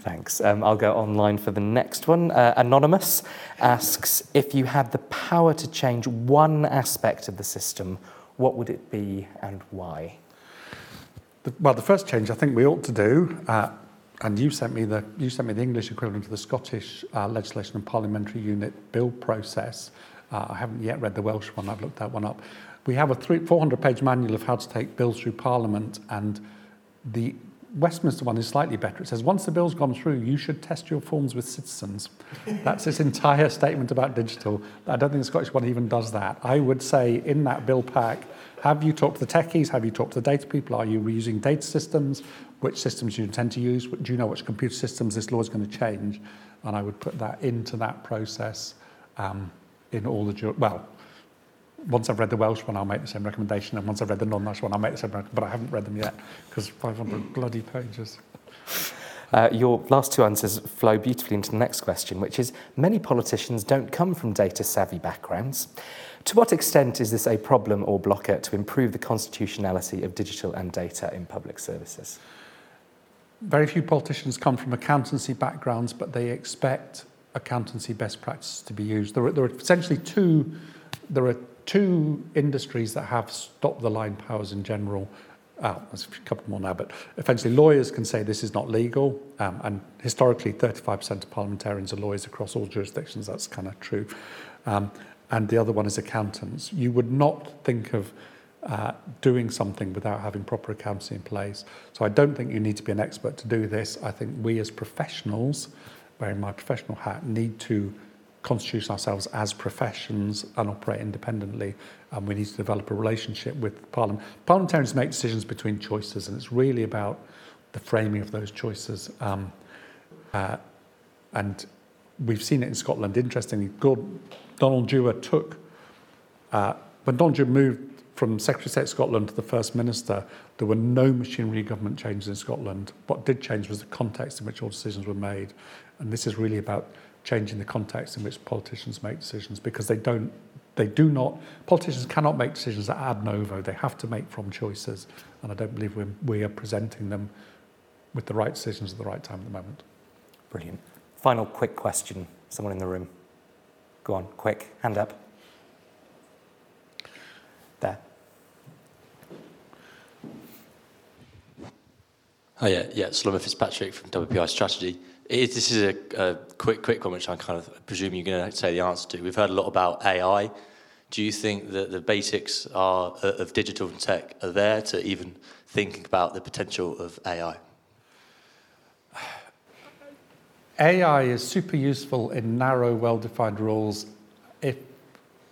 Thanks. Um, I'll go online for the next one. Uh, Anonymous asks if you had the power to change one aspect of the system, what would it be and why? Well, the first change I think we ought to do, uh, and you sent me the you sent me the English equivalent of the Scottish uh, legislation and parliamentary unit bill process. Uh, I haven't yet read the Welsh one. I've looked that one up. We have a 400 page manual of how to take bills through Parliament, and the Westminster one is slightly better. It says once the bill's gone through, you should test your forms with citizens. That's its entire statement about digital. I don't think the Scottish one even does that. I would say in that bill pack, have you talked to the techies? Have you talked to the data people? Are you reusing data systems? Which systems do you intend to use? Do you know which computer systems this law is going to change? And I would put that into that process um, in all the, well, once I've read the Welsh one, I'll make the same recommendation, and once I've read the non-Welsh one, I'll make the same recommendation, but I haven't read them yet, because 500 bloody pages. Uh, your last two answers flow beautifully into the next question, which is many politicians don't come from data savvy backgrounds. To what extent is this a problem or blocker to improve the constitutionality of digital and data in public services? Very few politicians come from accountancy backgrounds, but they expect accountancy best practices to be used. There are, there are essentially two, there are two industries that have stop the line powers in general. Uh, there's a couple more now, but essentially lawyers can say this is not legal. Um, and historically, 35% of parliamentarians are lawyers across all jurisdictions. That's kind of true. Um, and the other one is accountants. You would not think of uh, doing something without having proper accountancy in place. So I don't think you need to be an expert to do this. I think we as professionals, wearing my professional hat, need to constitute ourselves as professions and operate independently. And we need to develop a relationship with Parliament. Parliamentarians make decisions between choices, and it's really about the framing of those choices. Um, uh, and we've seen it in Scotland. Interestingly, Donald Dewar took, uh, when Donald Dewar moved from Secretary of State Scotland to the First Minister, there were no machinery government changes in Scotland. What did change was the context in which all decisions were made. And this is really about changing the context in which politicians make decisions because they don't they do not politicians cannot make decisions ad novo they have to make from choices and i don't believe we're, we are presenting them with the right decisions at the right time at the moment brilliant final quick question someone in the room go on quick hand up there Hi, yeah, yeah, Solomon Fitzpatrick from WPI Strategy. It, this is a, a, quick, quick comment, which I kind of presume you're going to say the answer to. We've heard a lot about AI. Do you think that the basics are, of digital and tech are there to even think about the potential of AI? AI is super useful in narrow, well-defined rules. If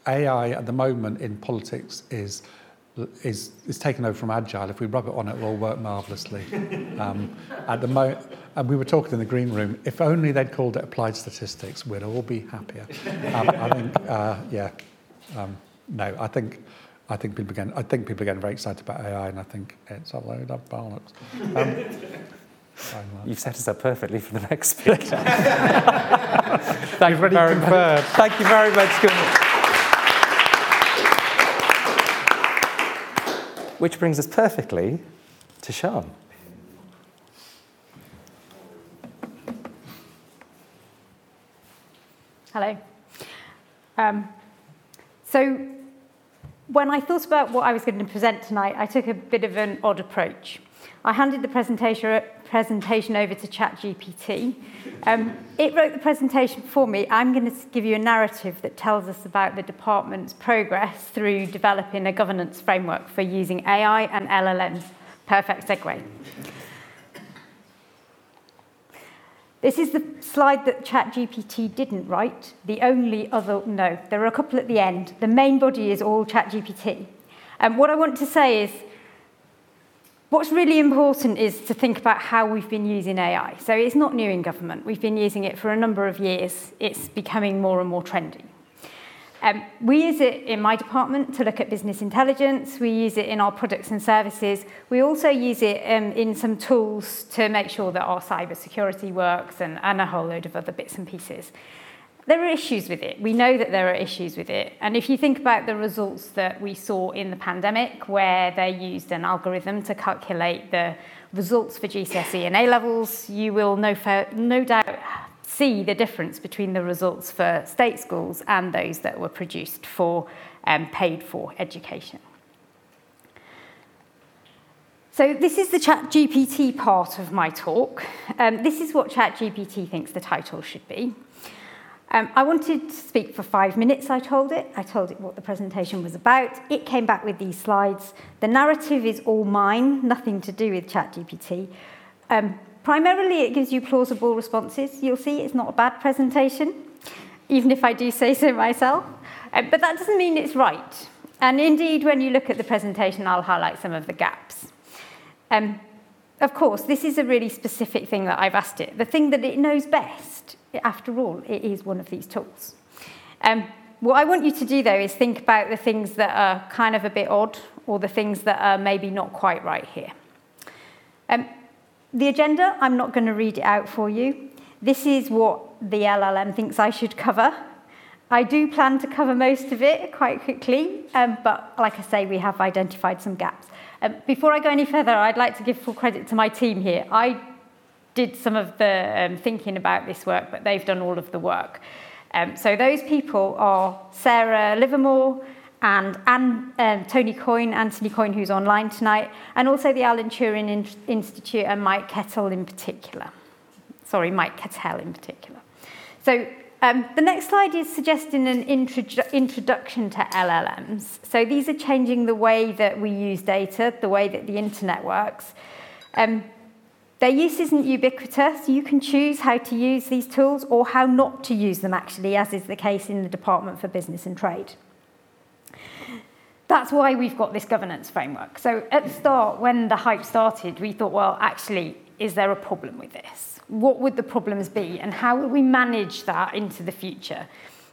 AI at the moment in politics is is, is taken over from Agile. If we rub it on, it will all work marvellously. Um, at the mo- and we were talking in the green room, if only they'd called it applied statistics, we'd all be happier. Um, I think, uh, yeah, um, no, I think, I think people again, I think people are getting very excited about AI, and I think it's a load of bollocks. You've set us up perfectly for the next speaker. Thank you very much. Thank you very much. Good. Which brings us perfectly to Siân. Hello. Um, so when I thought about what I was going to present tonight, I took a bit of an odd approach. I handed the presentation, presentation over to ChatGPT. Um, it wrote the presentation for me. I'm going to give you a narrative that tells us about the department's progress through developing a governance framework for using AI and LLMs. Perfect segue. This is the slide that ChatGPT didn't write. The only other, no, there are a couple at the end. The main body is all ChatGPT. And what I want to say is, what's really important is to think about how we've been using AI. So it's not new in government. We've been using it for a number of years. It's becoming more and more trendy. Um, we use it in my department to look at business intelligence. We use it in our products and services. We also use it um, in some tools to make sure that our cyber security works and, and a whole load of other bits and pieces. There are issues with it. We know that there are issues with it. And if you think about the results that we saw in the pandemic, where they used an algorithm to calculate the results for GCSE and A levels, you will no, no doubt see the difference between the results for state schools and those that were produced for um, paid for education. So this is the ChatGPT part of my talk. Um, this is what ChatGPT thinks the title should be. Um, I wanted to speak for five minutes, I told it. I told it what the presentation was about. It came back with these slides. The narrative is all mine, nothing to do with ChatGPT. Um, Primarily, it gives you plausible responses. You'll see it's not a bad presentation, even if I do say so myself. Uh, but that doesn't mean it's right. And indeed, when you look at the presentation, I'll highlight some of the gaps. Um, of course, this is a really specific thing that I've asked it. The thing that it knows best, after all, it is one of these tools. Um, what I want you to do, though, is think about the things that are kind of a bit odd or the things that are maybe not quite right here. Um, the agenda, I'm not going to read it out for you. This is what the LLM thinks I should cover. I do plan to cover most of it quite quickly, um, but like I say, we have identified some gaps. Um, before I go any further, I'd like to give full credit to my team here. I did some of the um, thinking about this work, but they've done all of the work. Um, so those people are Sarah Livermore, and um, Tony Coyne, Anthony Coyne, who's online tonight, and also the Alan Turing in Institute and Mike Kettle in particular. Sorry, Mike Cattell in particular. So um, the next slide is suggesting an introdu introduction to LLMs. So these are changing the way that we use data, the way that the internet works. Um, their use isn't ubiquitous. You can choose how to use these tools or how not to use them, actually, as is the case in the Department for Business and Trade. That's why we've got this governance framework. So at the start, when the hype started, we thought, well, actually, is there a problem with this? What would the problems be? And how would we manage that into the future?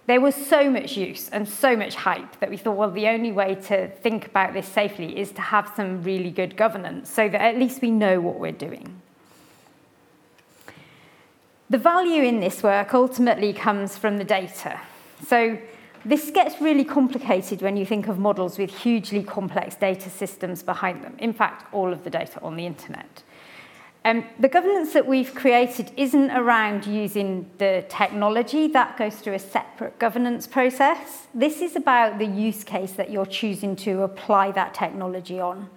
There was so much use and so much hype that we thought, well, the only way to think about this safely is to have some really good governance so that at least we know what we're doing. The value in this work ultimately comes from the data. So this gets really complicated when you think of models with hugely complex data systems behind them. In fact, all of the data on the internet. Um, the governance that we've created isn't around using the technology. That goes through a separate governance process. This is about the use case that you're choosing to apply that technology on.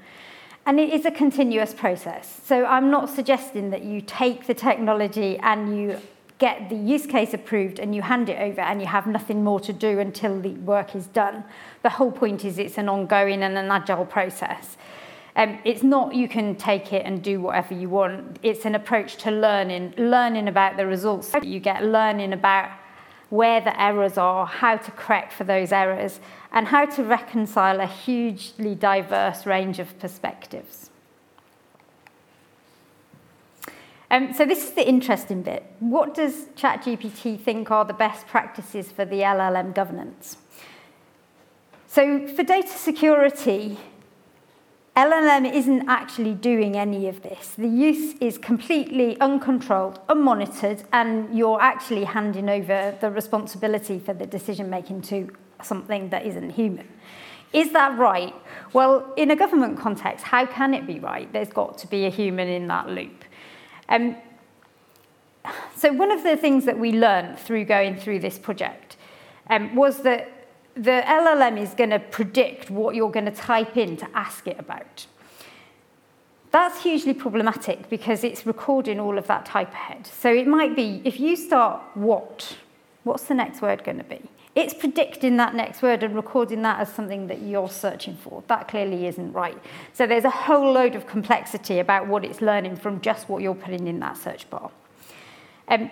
And it is a continuous process. So I'm not suggesting that you take the technology and you get the use case approved and you hand it over and you have nothing more to do until the work is done. The whole point is it's an ongoing and an agile process. Um, it's not you can take it and do whatever you want. It's an approach to learning, learning about the results that you get, learning about where the errors are, how to correct for those errors, and how to reconcile a hugely diverse range of perspectives. Um, so this is the interesting bit. What does ChatGPT think are the best practices for the LLM governance? So for data security, LLM isn't actually doing any of this. The use is completely uncontrolled, unmonitored, and you're actually handing over the responsibility for the decision making to something that isn't human. Is that right? Well, in a government context, how can it be right? There's got to be a human in that loop. Um, so one of the things that we learned through going through this project um, was that the LLM is going to predict what you're going to type in to ask it about. That's hugely problematic because it's recording all of that type ahead. So it might be, if you start what, what's the next word going to be? It's predicting that next word and recording that as something that you're searching for. That clearly isn't right. So there's a whole load of complexity about what it's learning from just what you're putting in that search bar. Um,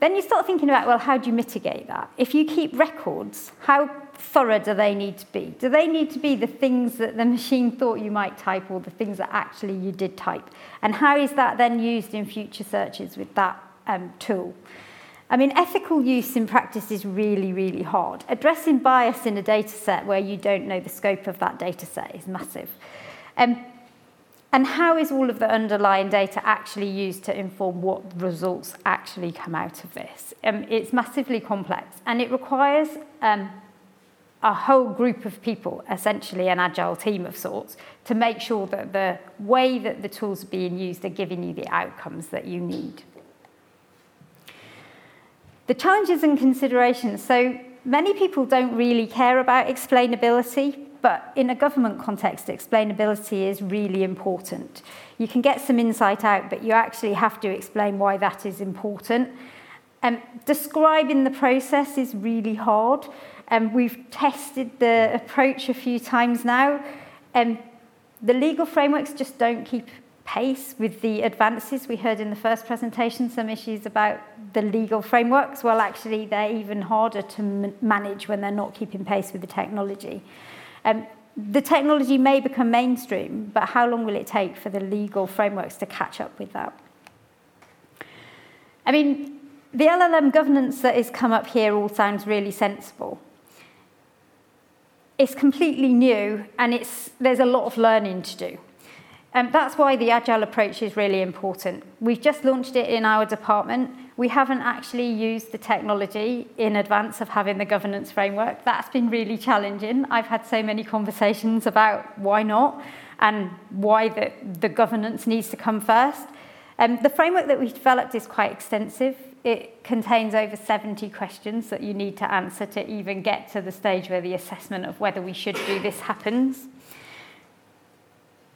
then you start thinking about, well, how do you mitigate that? If you keep records, how thorough do they need to be? Do they need to be the things that the machine thought you might type or the things that actually you did type? And how is that then used in future searches with that um, tool? I mean, ethical use in practice is really, really hard. Addressing bias in a data set where you don't know the scope of that data set is massive. Um, and how is all of the underlying data actually used to inform what results actually come out of this? Um, it's massively complex and it requires um, a whole group of people, essentially an agile team of sorts, to make sure that the way that the tools are being used are giving you the outcomes that you need. The challenges and considerations. So many people don't really care about explainability, but in a government context, explainability is really important. You can get some insight out, but you actually have to explain why that is important. Um, describing the process is really hard. Um, we've tested the approach a few times now. Um, the legal frameworks just don't keep pace with the advances. We heard in the first presentation some issues about the legal frameworks. Well, actually, they're even harder to manage when they're not keeping pace with the technology. Um, the technology may become mainstream, but how long will it take for the legal frameworks to catch up with that? I mean, the LLM governance that has come up here all sounds really sensible. It's completely new, and it's, there's a lot of learning to do. Um, that's why the agile approach is really important. We've just launched it in our department. We haven't actually used the technology in advance of having the governance framework. That's been really challenging. I've had so many conversations about why not and why the, the governance needs to come first. Um, the framework that we've developed is quite extensive. It contains over 70 questions that you need to answer to even get to the stage where the assessment of whether we should do this happens.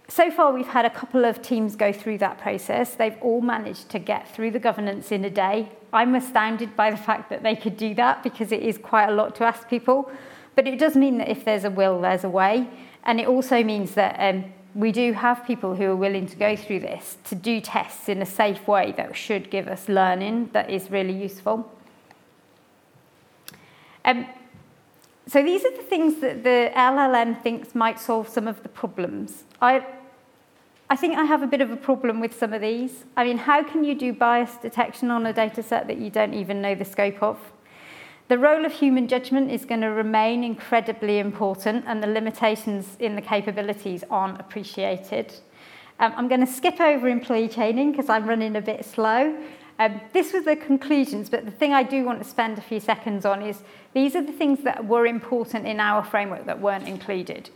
So far, we've had a couple of teams go through that process. They've all managed to get through the governance in a day. I'm astounded by the fact that they could do that because it is quite a lot to ask people. But it does mean that if there's a will, there's a way. And it also means that um, we do have people who are willing to go through this to do tests in a safe way that should give us learning that is really useful. Um, so these are the things that the LLM thinks might solve some of the problems. I, I think I have a bit of a problem with some of these. I mean, how can you do bias detection on a data set that you don't even know the scope of? The role of human judgment is going to remain incredibly important, and the limitations in the capabilities aren't appreciated. Um, I'm going to skip over employee chaining because I'm running a bit slow. Um, this was the conclusions, but the thing I do want to spend a few seconds on is these are the things that were important in our framework that weren't included.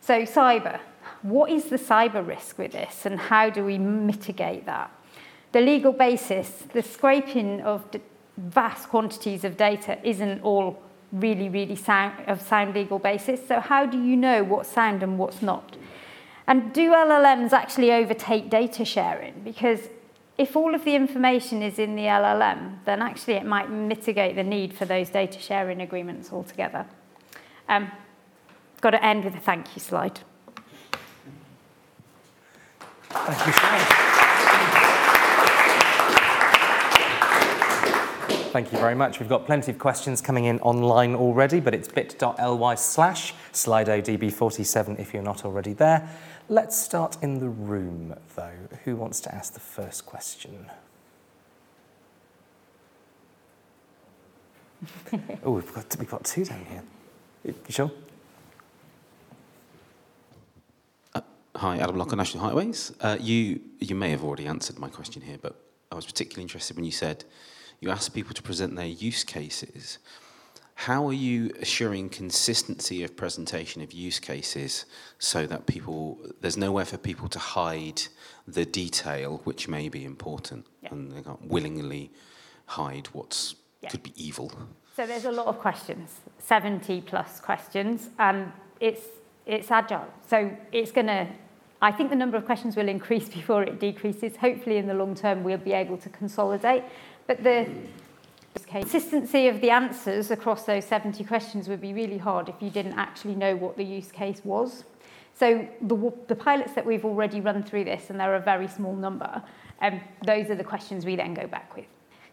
So cyber, what is the cyber risk with this and how do we mitigate that? The legal basis, the scraping of vast quantities of data isn't all really, really sound, of sound legal basis. So how do you know what's sound and what's not? And do LLMs actually overtake data sharing? Because if all of the information is in the LLM, then actually it might mitigate the need for those data sharing agreements altogether. Um, got to end with a thank you slide. Thank you. Thank you very much. We've got plenty of questions coming in online already, but it's bit.ly slash SlidoDB47 if you're not already there. Let's start in the room, though. Who wants to ask the first question? oh, we've got, we've got two down here. You sure? Hi, Adam Locker, National Highways. Uh, you, you may have already answered my question here, but I was particularly interested when you said you ask people to present their use cases. How are you assuring consistency of presentation of use cases so that people, there's nowhere for people to hide the detail which may be important Yeah. and they can't willingly hide what's Yeah. could be evil? So there's a lot of questions, 70 plus questions, and it's it's agile. So it's going to, I think the number of questions will increase before it decreases. Hopefully, in the long term, we'll be able to consolidate. But the consistency of the answers across those 70 questions would be really hard if you didn't actually know what the use case was. So the, the pilots that we've already run through this, and they're a very small number, um, those are the questions we then go back with.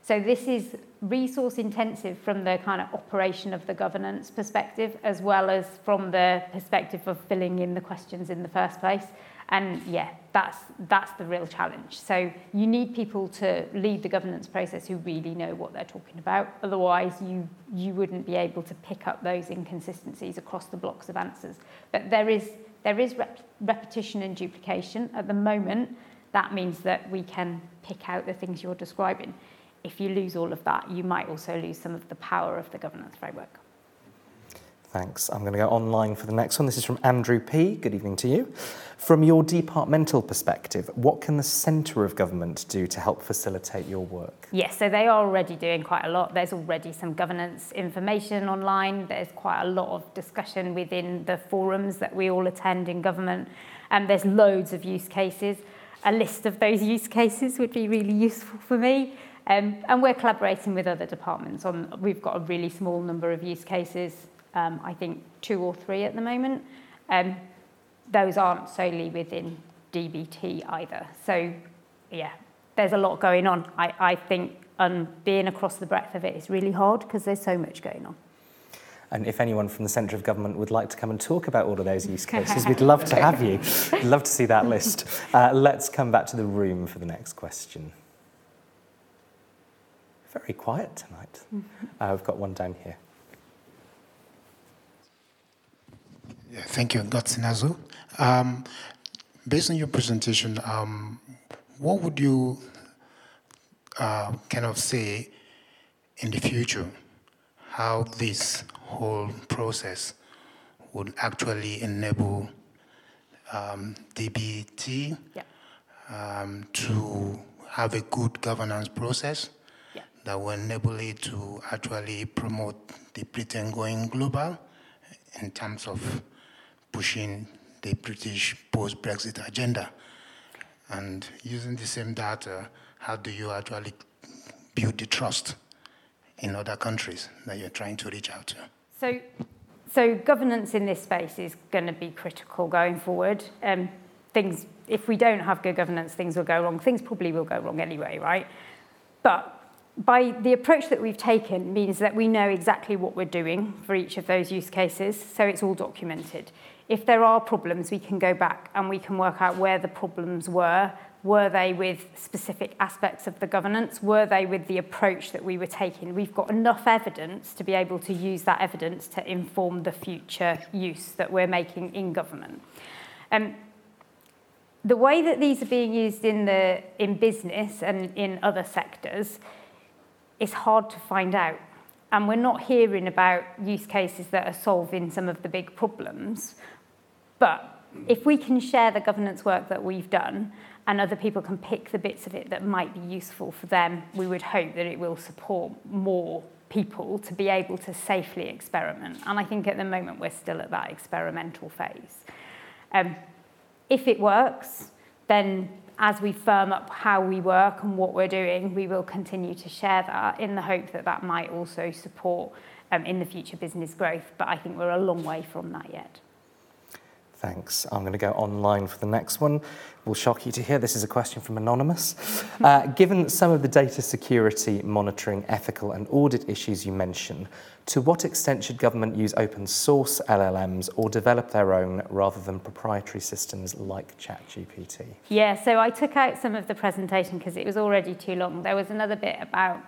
So this is resource intensive from the kind of operation of the governance perspective, as well as from the perspective of filling in the questions in the first place. And yeah, that's, that's the real challenge. So you need people to lead the governance process who really know what they're talking about. Otherwise, you, you wouldn't be able to pick up those inconsistencies across the blocks of answers. But there is, there is rep- repetition and duplication. At the moment, that means that we can pick out the things you're describing. If you lose all of that, you might also lose some of the power of the governance framework. Thanks. I'm going to go online for the next one. This is from Andrew P. Good evening to you. From your departmental perspective, what can the centre of government do to help facilitate your work? Yes, so they are already doing quite a lot. There's already some governance information online. There's quite a lot of discussion within the forums that we all attend in government. And there's loads of use cases. A list of those use cases would be really useful for me. Um, and we're collaborating with other departments on, we've got a really small number of use cases, um, I think two or three at the moment. Um, those aren't solely within DBT either. So, yeah, there's a lot going on. I, I think um, being across the breadth of it is really hard because there's so much going on. And if anyone from the centre of government would like to come and talk about all of those use cases, we'd love to have you. We'd love to see that list. Uh, let's come back to the room for the next question. Very quiet tonight. Uh, we've got one down here. Yeah, thank you, Gotsinazu. Um, based on your presentation, um, what would you uh, kind of say in the future how this whole process would actually enable um, DBT Yeah. um, to have a good governance process Yeah. that will enable it to actually promote the Britain going global in terms of pushing the British post-Brexit agenda. And using the same data, how do you actually build the trust in other countries that you're trying to reach out to? So, so governance in this space is going to be critical going forward. Um, things, if we don't have good governance, things will go wrong. Things probably will go wrong anyway, right? But by the approach that we've taken means that we know exactly what we're doing for each of those use cases, so it's all documented. If there are problems, we can go back and we can work out where the problems were. Were they with specific aspects of the governance? Were they with the approach that we were taking? We've got enough evidence to be able to use that evidence to inform the future use that we're making in government. Um, the way that these are being used in, the, in business and in other sectors is hard to find out. And we're not hearing about use cases that are solving some of the big problems. But if we can share the governance work that we've done and other people can pick the bits of it that might be useful for them, we would hope that it will support more people to be able to safely experiment. And I think at the moment we're still at that experimental phase. Um, if it works, then as we firm up how we work and what we're doing, we will continue to share that in the hope that that might also support um, in the future business growth. But I think we're a long way from that yet. Thanks. I'm going to go online for the next one. Will shock you to hear this is a question from Anonymous. Uh, given some of the data security, monitoring, ethical, and audit issues you mention, to what extent should government use open source LLMs or develop their own rather than proprietary systems like ChatGPT? Yeah, so I took out some of the presentation because it was already too long. There was another bit about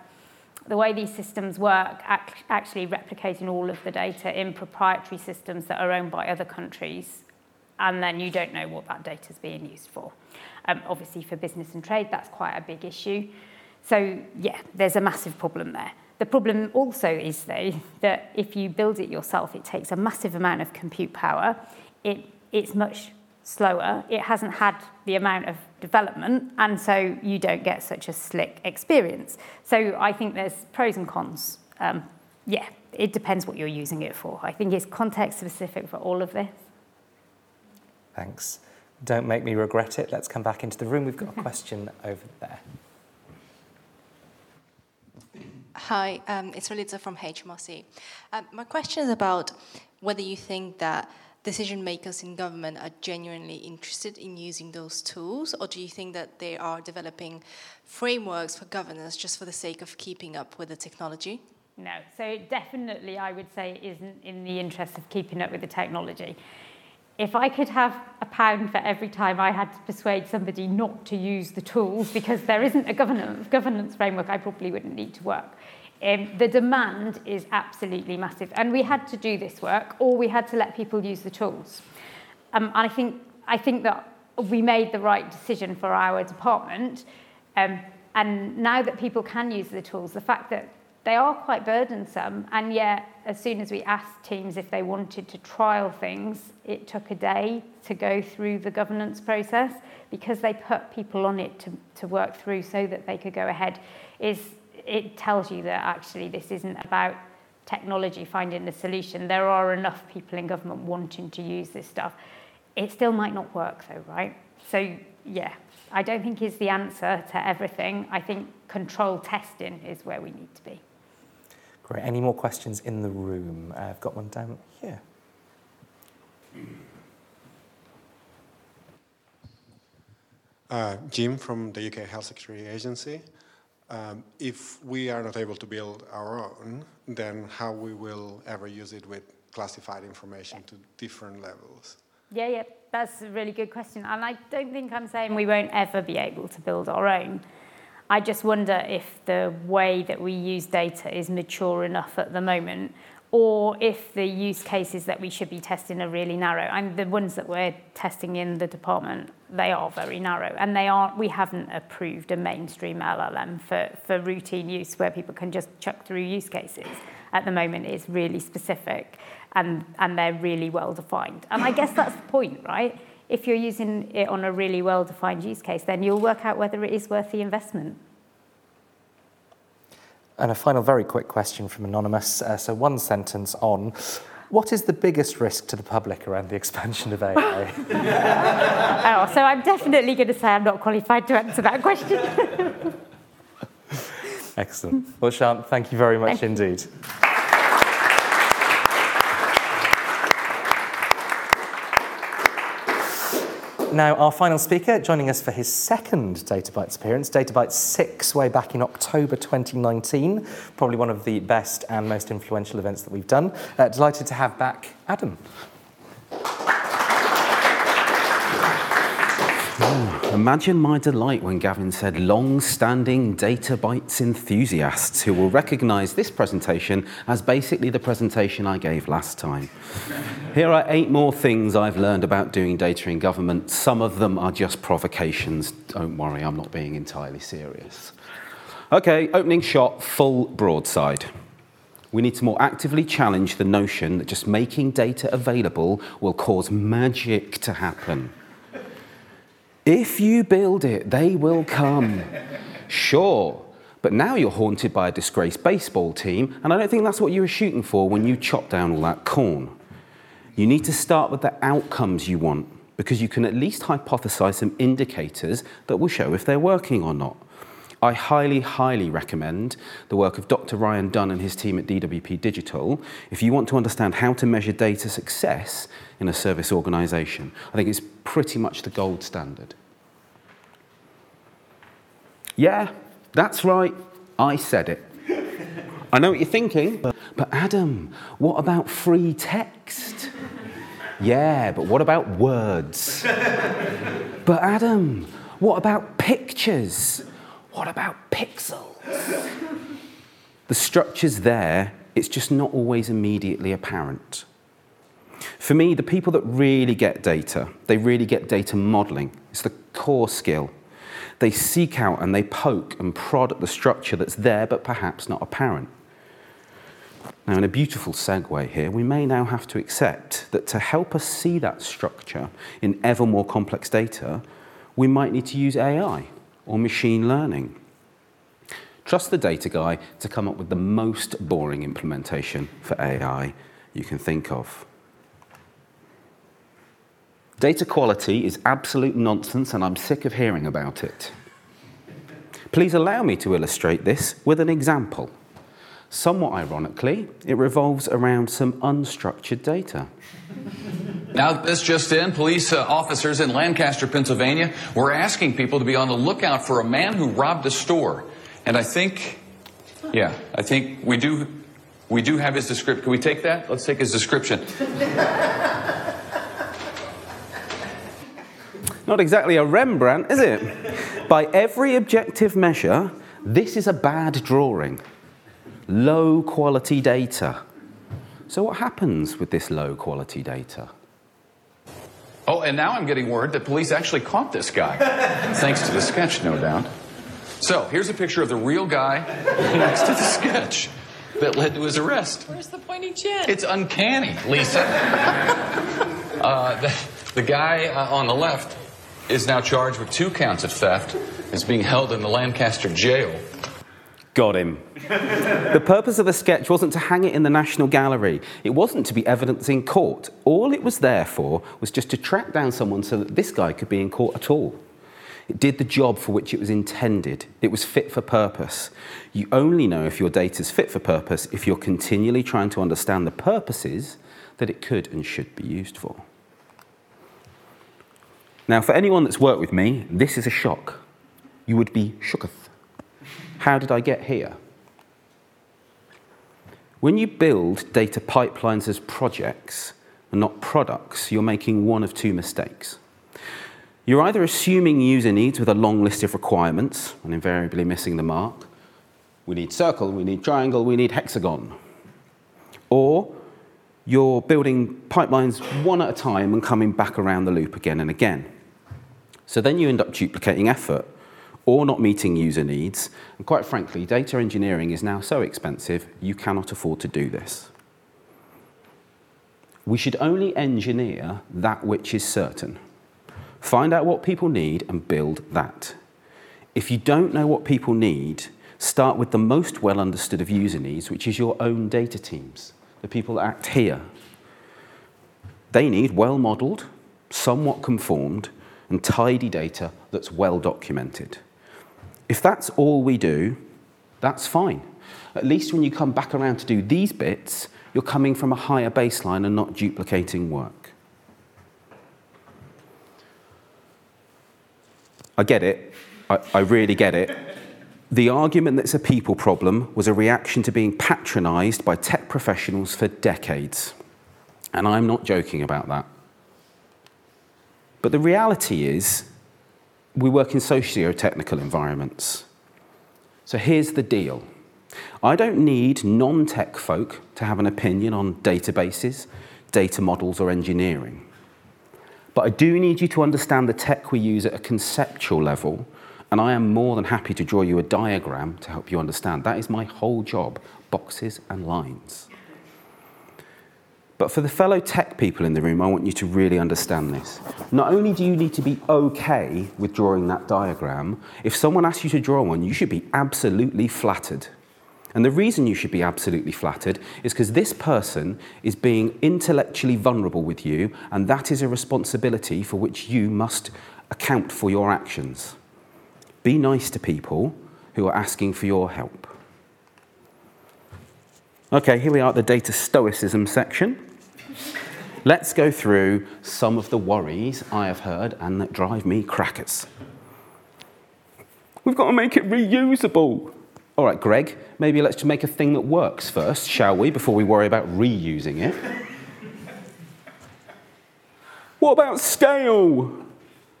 the way these systems work, actually replicating all of the data in proprietary systems that are owned by other countries and then you don't know what that data is being used for. Um, obviously, for business and trade, that's quite a big issue. So, yeah, there's a massive problem there. The problem also is, though, that if you build it yourself, it takes a massive amount of compute power. It, it's much slower. It hasn't had the amount of development, and so you don't get such a slick experience. So I think there's pros and cons. Um, yeah, it depends what you're using it for. I think it's context specific for all of this. Thanks. Don't make me regret it. Let's come back into the room. We've got a question over there. Hi, um, it's Rolitza from HMRC. Um, my question is about whether you think that decision makers in government are genuinely interested in using those tools, or do you think that they are developing frameworks for governance just for the sake of keeping up with the technology? No, so definitely I would say isn't in the interest of keeping up with the technology. If I could have a pound for every time I had to persuade somebody not to use the tools because there isn't a governance, governance framework, I probably wouldn't need to work. Um, the demand is absolutely massive. And we had to do this work, or we had to let people use the tools. Um, and I think, I think that we made the right decision for our department. Um, and now that people can use the tools, the fact that they are quite burdensome, and yet as soon as we asked teams if they wanted to trial things, it took a day to go through the governance process because they put people on it to, to work through so that they could go ahead is it tells you that actually this isn't about technology finding the solution. There are enough people in government wanting to use this stuff. It still might not work though, right? So yeah, I don't think is the answer to everything. I think control testing is where we need to be. Great. Any more questions in the room? Uh, I've got one down here. Uh, Jim from the UK Health Security Agency. Um, if we are not able to build our own, then how we will ever use it with classified information to different levels? Yeah, yeah, that's a really good question. And I don't think I'm saying we won't ever be able to build our own. I just wonder if the way that we use data is mature enough at the moment or if the use cases that we should be testing are really narrow. And the ones that we're testing in the department, they are very narrow. And they aren't, we haven't approved a mainstream LLM for, for routine use where people can just chuck through use cases. At the moment, it's really specific and, and they're really well defined. And I guess that's the point, right? If you're using it on a really well defined use case, then you'll work out whether it is worth the investment. And a final, very quick question from Anonymous. Uh, so, one sentence on what is the biggest risk to the public around the expansion of AI? oh, so I'm definitely going to say I'm not qualified to answer that question. Excellent. Well, Siân, thank you very much thank indeed. You. Now, our final speaker, joining us for his second DataBites appearance, DataBites 6, way back in October 2019. Probably one of the best and most influential events that we've done. Uh, delighted to have back Adam. Imagine my delight when Gavin said long-standing Data Bites enthusiasts who will recognise this presentation as basically the presentation I gave last time. Here are eight more things I've learned about doing data in government. Some of them are just provocations. Don't worry, I'm not being entirely serious. Okay, opening shot, full broadside. We need to more actively challenge the notion that just making data available will cause magic to happen. If you build it, they will come. Sure. But now you're haunted by a disgraced baseball team, and I don't think that's what you were shooting for when you chopped down all that corn. You need to start with the outcomes you want, because you can at least hypothesize some indicators that will show if they're working or not. I highly, highly recommend the work of Dr. Ryan Dunn and his team at DWP Digital if you want to understand how to measure data success in a service organization. I think it's pretty much the gold standard. Yeah, that's right. I said it. I know what you're thinking, but Adam, what about free text? Yeah, but what about words? but Adam, what about pictures? What about pixels? the structure's there, it's just not always immediately apparent. For me, the people that really get data, they really get data modeling. It's the core skill. They seek out and they poke and prod at the structure that's there but perhaps not apparent. Now, in a beautiful segue here, we may now have to accept that to help us see that structure in ever more complex data, we might need to use AI or machine learning. Trust the data guy to come up with the most boring implementation for AI you can think of. Data quality is absolute nonsense, and I'm sick of hearing about it. Please allow me to illustrate this with an example. Somewhat ironically, it revolves around some unstructured data. Now, this just in, police uh, officers in Lancaster, Pennsylvania, were asking people to be on the lookout for a man who robbed a store. And I think, yeah, I think we do, we do have his description. Can we take that? Let's take his description. Not exactly a Rembrandt, is it? By every objective measure, this is a bad drawing. Low quality data. So, what happens with this low quality data? Oh, and now I'm getting word that police actually caught this guy. Thanks to the sketch, no doubt. So, here's a picture of the real guy next to the sketch that led to his arrest. Where's the pointy chin? It's uncanny, Lisa. uh, the, the guy uh, on the left is now charged with two counts of theft, is being held in the Lancaster jail. Got him. the purpose of the sketch wasn't to hang it in the National Gallery. It wasn't to be evidence in court. All it was there for was just to track down someone so that this guy could be in court at all. It did the job for which it was intended. It was fit for purpose. You only know if your data is fit for purpose if you're continually trying to understand the purposes that it could and should be used for. Now, for anyone that's worked with me, this is a shock. You would be shooketh. How did I get here? When you build data pipelines as projects and not products, you're making one of two mistakes. You're either assuming user needs with a long list of requirements and invariably missing the mark. We need circle, we need triangle, we need hexagon. Or you're building pipelines one at a time and coming back around the loop again and again. So then you end up duplicating effort or not meeting user needs. And quite frankly, data engineering is now so expensive, you cannot afford to do this. We should only engineer that which is certain. Find out what people need and build that. If you don't know what people need, start with the most well understood of user needs, which is your own data teams, the people act here. They need well modeled, somewhat conformed, and tidy data that's well documented. If that's all we do, that's fine. At least when you come back around to do these bits, you're coming from a higher baseline and not duplicating work. I get it. I, I really get it. The argument that it's a people problem was a reaction to being patronized by tech professionals for decades. And I'm not joking about that. But the reality is, we work in socio-technical environments. So here's the deal. I don't need non-tech folk to have an opinion on databases, data models, or engineering. But I do need you to understand the tech we use at a conceptual level, and I am more than happy to draw you a diagram to help you understand. That is my whole job, boxes and lines. But for the fellow tech people in the room, I want you to really understand this. Not only do you need to be okay with drawing that diagram, if someone asks you to draw one, you should be absolutely flattered. And the reason you should be absolutely flattered is because this person is being intellectually vulnerable with you, and that is a responsibility for which you must account for your actions. Be nice to people who are asking for your help. Okay, here we are at the data stoicism section. Let's go through some of the worries I have heard and that drive me crackers. We've got to make it reusable. All right, Greg, maybe let's just make a thing that works first, shall we, before we worry about reusing it? what about scale?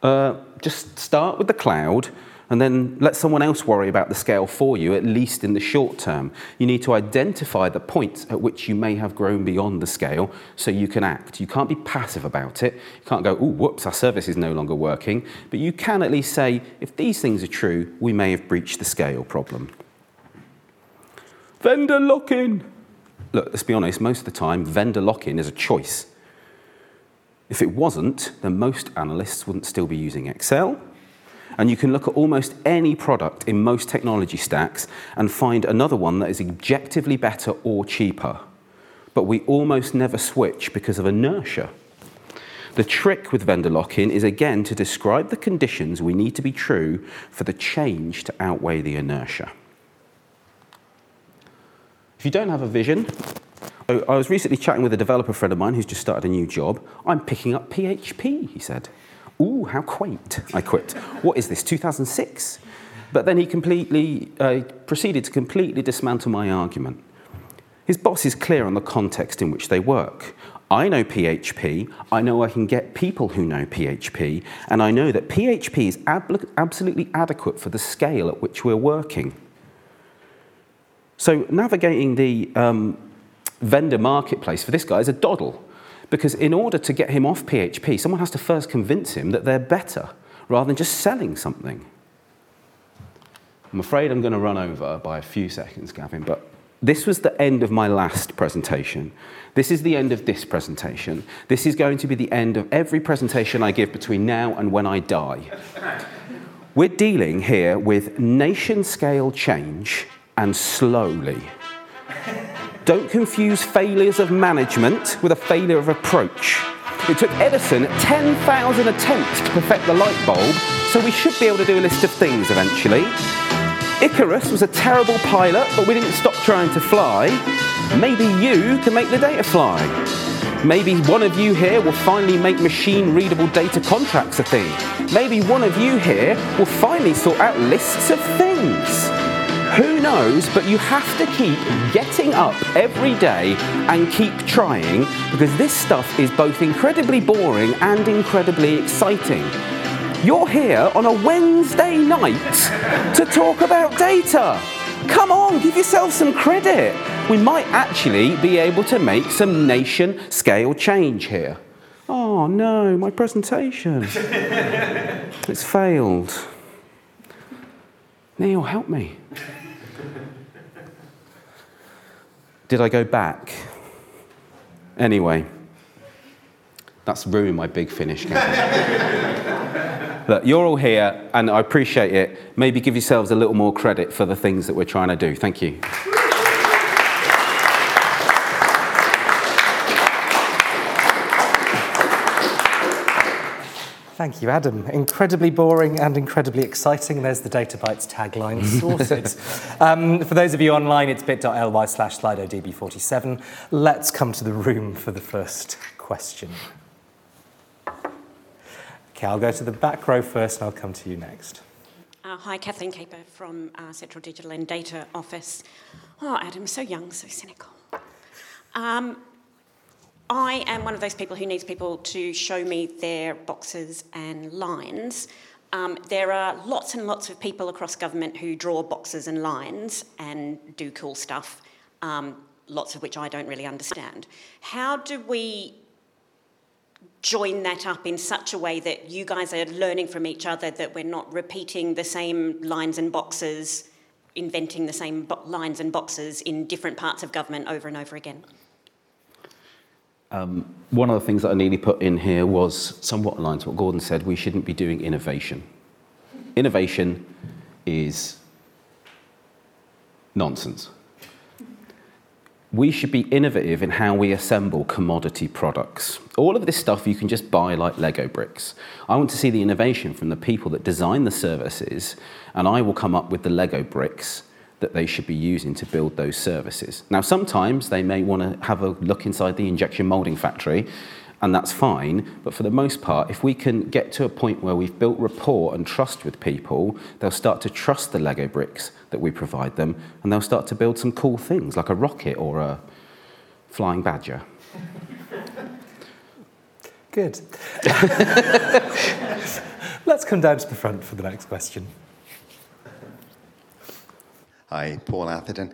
Uh, just start with the cloud and then let someone else worry about the scale for you, at least in the short term. You need to identify the points at which you may have grown beyond the scale so you can act. You can't be passive about it. You can't go, oh, whoops, our service is no longer working. But you can at least say, if these things are true, we may have breached the scale problem. Vendor lock in. Look, let's be honest, most of the time, vendor lock in is a choice. If it wasn't, then most analysts wouldn't still be using Excel. And you can look at almost any product in most technology stacks and find another one that is objectively better or cheaper. But we almost never switch because of inertia. The trick with vendor lock in is again to describe the conditions we need to be true for the change to outweigh the inertia. If you don't have a vision, I was recently chatting with a developer friend of mine who's just started a new job. I'm picking up PHP, he said. Ooh, how quaint, I quit. What is this, 2006? But then he completely uh, proceeded to completely dismantle my argument. His boss is clear on the context in which they work. I know PHP, I know I can get people who know PHP, and I know that PHP is ab- absolutely adequate for the scale at which we're working. So, navigating the um, vendor marketplace for this guy is a doddle. Because in order to get him off PHP, someone has to first convince him that they're better rather than just selling something. I'm afraid I'm going to run over by a few seconds, Gavin, but this was the end of my last presentation. This is the end of this presentation. This is going to be the end of every presentation I give between now and when I die. We're dealing here with nation scale change and slowly. Don't confuse failures of management with a failure of approach. It took Edison 10,000 attempts to perfect the light bulb, so we should be able to do a list of things eventually. Icarus was a terrible pilot, but we didn't stop trying to fly. Maybe you can make the data fly. Maybe one of you here will finally make machine readable data contracts a thing. Maybe one of you here will finally sort out lists of things. Who knows, but you have to keep getting up every day and keep trying because this stuff is both incredibly boring and incredibly exciting. You're here on a Wednesday night to talk about data. Come on, give yourself some credit. We might actually be able to make some nation scale change here. Oh no, my presentation. it's failed. Neil, help me. Did I go back? Anyway, that's ruined my big finish. Look, you're all here, and I appreciate it. Maybe give yourselves a little more credit for the things that we're trying to do. Thank you. Thank you, Adam. Incredibly boring and incredibly exciting. There's the Data Bites tagline sorted. um, for those of you online, it's bit.ly slash slidodb47. Let's come to the room for the first question. Okay, I'll go to the back row first and I'll come to you next. Uh, hi, Kathleen Caper from uh, Central Digital and Data Office. Oh, Adam, so young, so cynical. Um, I am one of those people who needs people to show me their boxes and lines. Um, there are lots and lots of people across government who draw boxes and lines and do cool stuff, um, lots of which I don't really understand. How do we join that up in such a way that you guys are learning from each other, that we're not repeating the same lines and boxes, inventing the same lines and boxes in different parts of government over and over again? Um, one of the things that I nearly put in here was somewhat aligned to what Gordon said we shouldn't be doing innovation. Innovation is nonsense. We should be innovative in how we assemble commodity products. All of this stuff you can just buy like Lego bricks. I want to see the innovation from the people that design the services, and I will come up with the Lego bricks that they should be using to build those services. Now, sometimes they may want to have a look inside the injection molding factory, and that's fine. But for the most part, if we can get to a point where we've built rapport and trust with people, they'll start to trust the Lego bricks that we provide them, and they'll start to build some cool things like a rocket or a flying badger. Good. Let's come down to the front for the next question. Hi, Paul Atherton.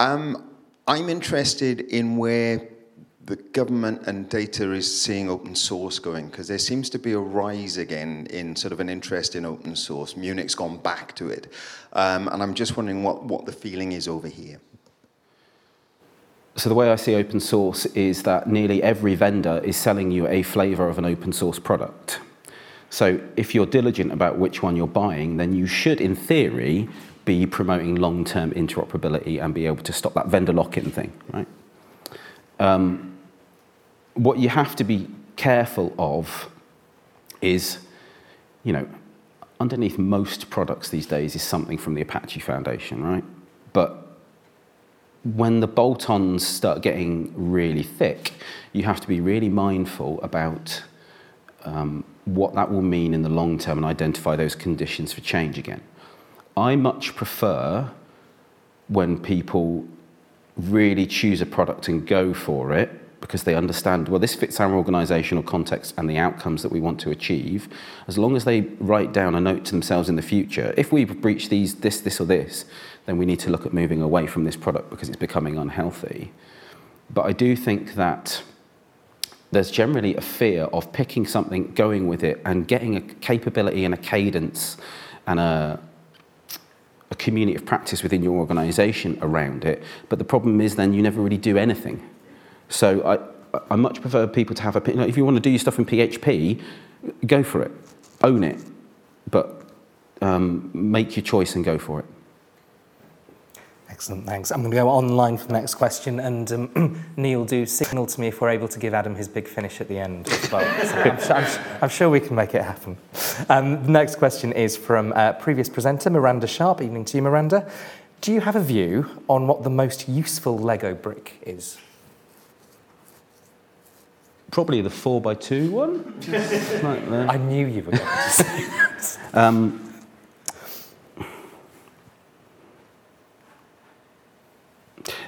Um, I'm interested in where the government and data is seeing open source going because there seems to be a rise again in sort of an interest in open source. Munich's gone back to it. Um, and I'm just wondering what, what the feeling is over here. So the way I see open source is that nearly every vendor is selling you a flavor of an open source product. So if you're diligent about which one you're buying, then you should, in theory, be promoting long-term interoperability and be able to stop that vendor lock-in thing, right? Um, what you have to be careful of is, you know, underneath most products these days is something from the Apache Foundation, right? But when the bolt-ons start getting really thick, you have to be really mindful about um, what that will mean in the long term and identify those conditions for change again. I much prefer when people really choose a product and go for it because they understand, well, this fits our organizational context and the outcomes that we want to achieve. As long as they write down a note to themselves in the future, if we breach these, this, this, or this, then we need to look at moving away from this product because it's becoming unhealthy. But I do think that there's generally a fear of picking something, going with it, and getting a capability and a cadence and a, a community of practice within your organization around it. But the problem is then you never really do anything. So I, I much prefer people to have a, you know, if you want to do your stuff in PHP, go for it, own it, but um, make your choice and go for it. Excellent, thanks. I'm going to go online for the next question, and um, Neil, do signal to me if we're able to give Adam his big finish at the end as well. So I'm, sure, I'm, I'm, sure we can make it happen. Um, the next question is from uh, previous presenter Miranda Sharp. Evening to you, Miranda. Do you have a view on what the most useful Lego brick is? Probably the 4 by 2 one. right I knew you were going to say that. Um,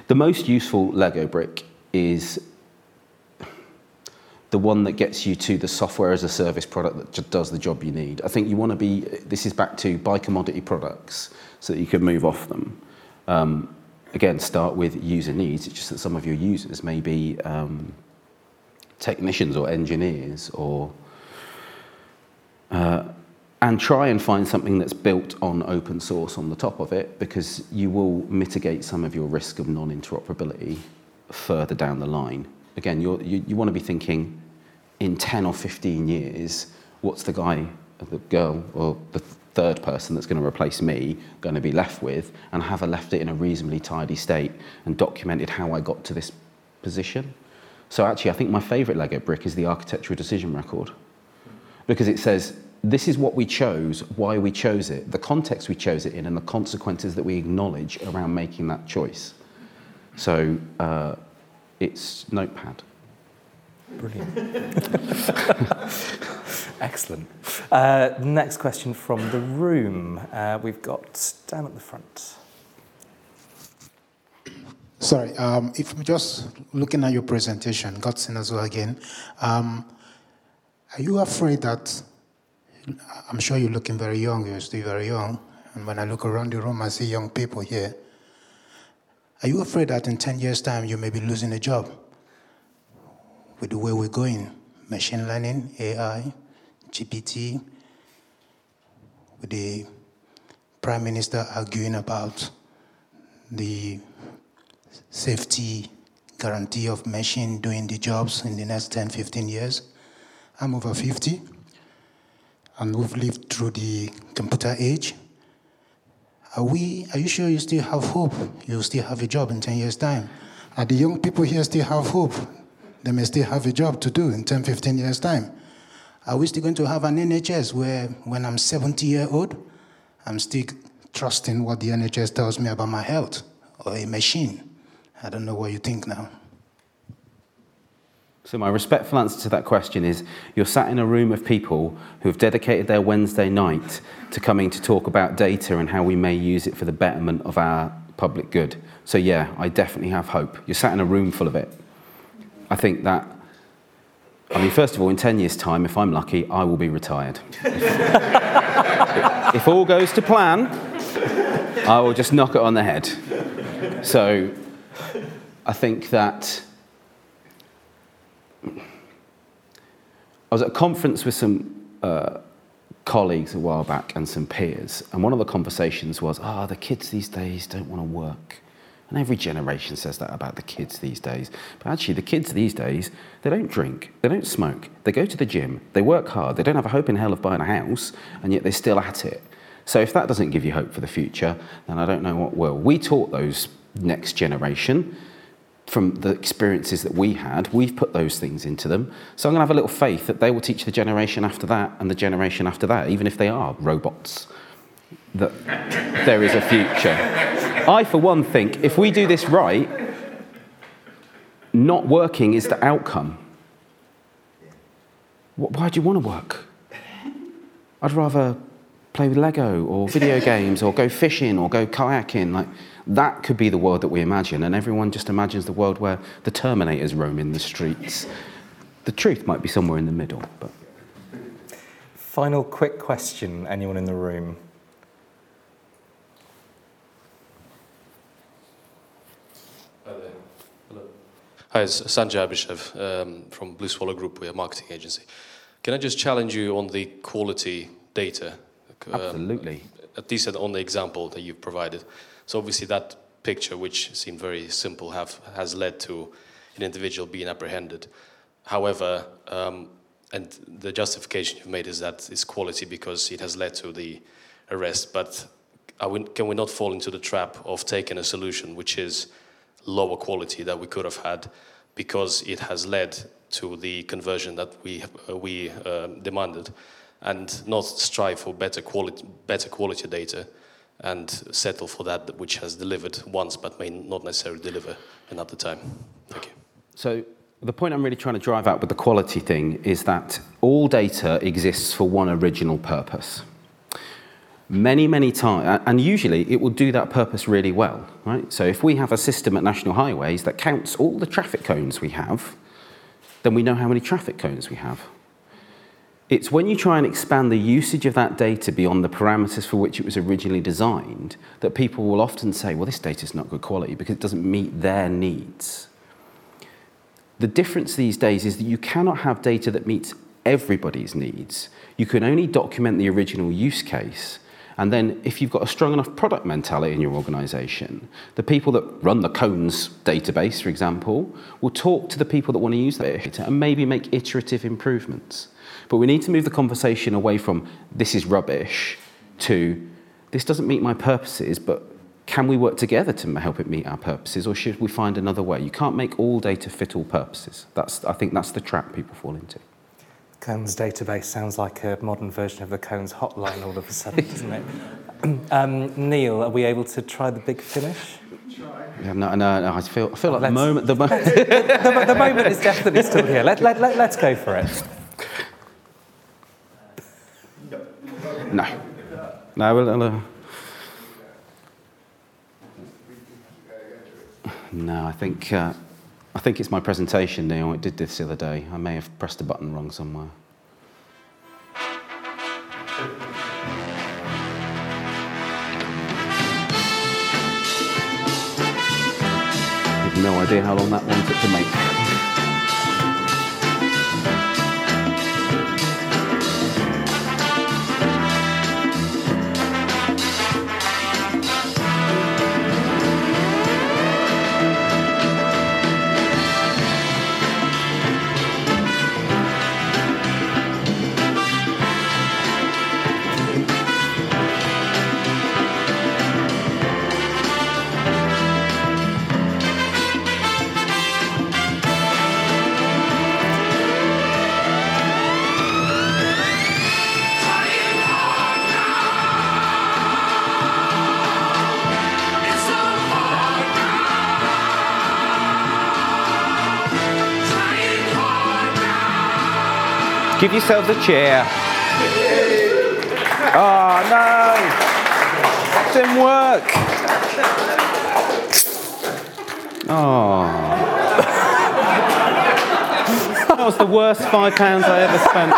The most useful Lego brick is the one that gets you to the software as a service product that just does the job you need. I think you want to be, this is back to buy commodity products so that you can move off them. Um, again, start with user needs. It's just that some of your users may be um, technicians or engineers or uh, and try and find something that's built on open source on the top of it because you will mitigate some of your risk of non-interoperability further down the line. Again, you, you want to be thinking in 10 or 15 years, what's the guy, the girl, or the third person that's going to replace me going to be left with, and have I left it in a reasonably tidy state and documented how I got to this position? So actually, I think my favorite Lego brick is the architectural decision record because it says this is what we chose, why we chose it, the context we chose it in, and the consequences that we acknowledge around making that choice. So uh, it's Notepad. Brilliant. Excellent. Uh, next question from the room. Uh, we've got down at the front. Sorry, um, if I'm just looking at your presentation, Godson as well again, um, are you afraid that I'm sure you're looking very young, you're still very young. And when I look around the room, I see young people here. Are you afraid that in 10 years' time you may be losing a job? With the way we're going, machine learning, AI, GPT, with the Prime Minister arguing about the safety guarantee of machine doing the jobs in the next 10, 15 years. I'm over 50 and we've lived through the computer age. Are we, are you sure you still have hope? You'll still have a job in 10 years' time. Are the young people here still have hope? They may still have a job to do in 10, 15 years' time. Are we still going to have an NHS where when I'm 70 year old, I'm still trusting what the NHS tells me about my health or a machine? I don't know what you think now. So, my respectful answer to that question is you're sat in a room of people who have dedicated their Wednesday night to coming to talk about data and how we may use it for the betterment of our public good. So, yeah, I definitely have hope. You're sat in a room full of it. I think that, I mean, first of all, in 10 years' time, if I'm lucky, I will be retired. if, all goes to plan, I will just knock it on the head. So I think that I was at a conference with some uh, colleagues a while back and some peers, and one of the conversations was, ah, oh, the kids these days don't want to work. And every generation says that about the kids these days. But actually, the kids these days, they don't drink, they don't smoke, they go to the gym, they work hard, they don't have a hope in hell of buying a house, and yet they're still at it. So if that doesn't give you hope for the future, then I don't know what will. We taught those next generation from the experiences that we had, we've put those things into them. So I'm going to have a little faith that they will teach the generation after that and the generation after that, even if they are robots, that there is a future. I, for one, think if we do this right, not working is the outcome. Why do you want to work? I'd rather play with Lego or video games or go fishing or go kayaking. Like, that could be the world that we imagine, and everyone just imagines the world where the Terminators roam in the streets. The truth might be somewhere in the middle. But. Final quick question, anyone in the room? Hi, it's Sanjay Abhishev um, from Blue Swallow Group. We're a marketing agency. Can I just challenge you on the quality data? Um, Absolutely. At least on the example that you've provided. So obviously that picture, which seemed very simple, have, has led to an individual being apprehended. However, um, and the justification you've made is that it's quality because it has led to the arrest. But we, can we not fall into the trap of taking a solution which is lower quality that we could have had because it has led to the conversion that we, uh, we uh, demanded and not strive for better quality, better quality data and settle for that which has delivered once but may not necessarily deliver another time. Thank you. So the point I'm really trying to drive out with the quality thing is that all data exists for one original purpose. Many, many times, and usually it will do that purpose really well, right? So if we have a system at National Highways that counts all the traffic cones we have, then we know how many traffic cones we have. It's when you try and expand the usage of that data beyond the parameters for which it was originally designed that people will often say, well, this data is not good quality because it doesn't meet their needs. The difference these days is that you cannot have data that meets everybody's needs. You can only document the original use case. And then, if you've got a strong enough product mentality in your organization, the people that run the cones database, for example, will talk to the people that want to use that data and maybe make iterative improvements. But we need to move the conversation away from this is rubbish to this doesn't meet my purposes, but can we work together to help it meet our purposes, or should we find another way? You can't make all data fit all purposes. That's, I think that's the trap people fall into. Cones database sounds like a modern version of the Cones hotline all of a sudden, doesn't it? Um, Neil, are we able to try the big finish? Yeah, no, no, no, I feel, I feel like the moment, the, mo- the, the, moment is definitely still here. Let, let, let, let's go for it. No. No, well, uh, no, I think, uh, I think it's my presentation, Neil. I did this the other day. I may have pressed a button wrong somewhere. No idea how long that one took to make. Give yourselves a cheer. Oh, no. Didn't work. Oh. that was the worst five pounds I ever spent.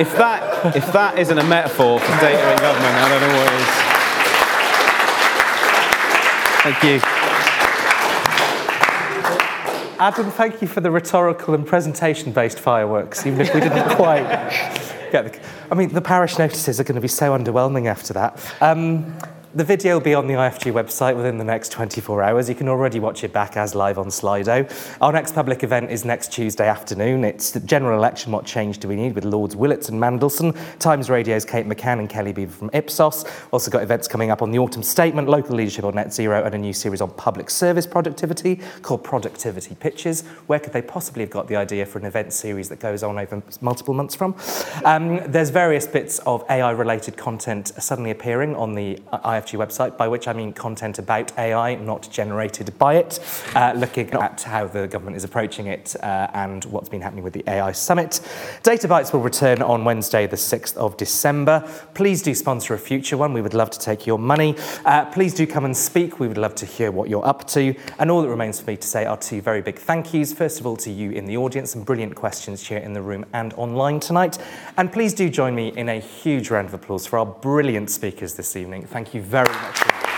if that if that isn't a metaphor for data in government, I don't know what is. Thank you. Adam, thank you for the rhetorical and presentation-based fireworks, even if we didn't quite get the... I mean, the parish notices are going to be so underwhelming after that. Um, the video will be on the IFG website within the next 24 hours. You can already watch it back as live on Slido. Our next public event is next Tuesday afternoon. It's the general election, What Change Do We Need, with Lords Willetts and Mandelson, Times Radio's Kate McCann and Kelly Beaver from Ipsos. Also got events coming up on the Autumn Statement, Local Leadership on Net Zero, and a new series on public service productivity called Productivity Pitches. Where could they possibly have got the idea for an event series that goes on over multiple months from? Um, there's various bits of AI-related content suddenly appearing on the IFG website, by which I mean content about AI, not generated by it, uh, looking at how the government is approaching it uh, and what's been happening with the AI Summit. Data Bites will return on Wednesday, the 6th of December. Please do sponsor a future one. We would love to take your money. Uh, please do come and speak. We would love to hear what you're up to. And all that remains for me to say are two very big thank yous. First of all, to you in the audience, some brilliant questions here in the room and online tonight. And please do join me in a huge round of applause for our brilliant speakers this evening. Thank you very very much.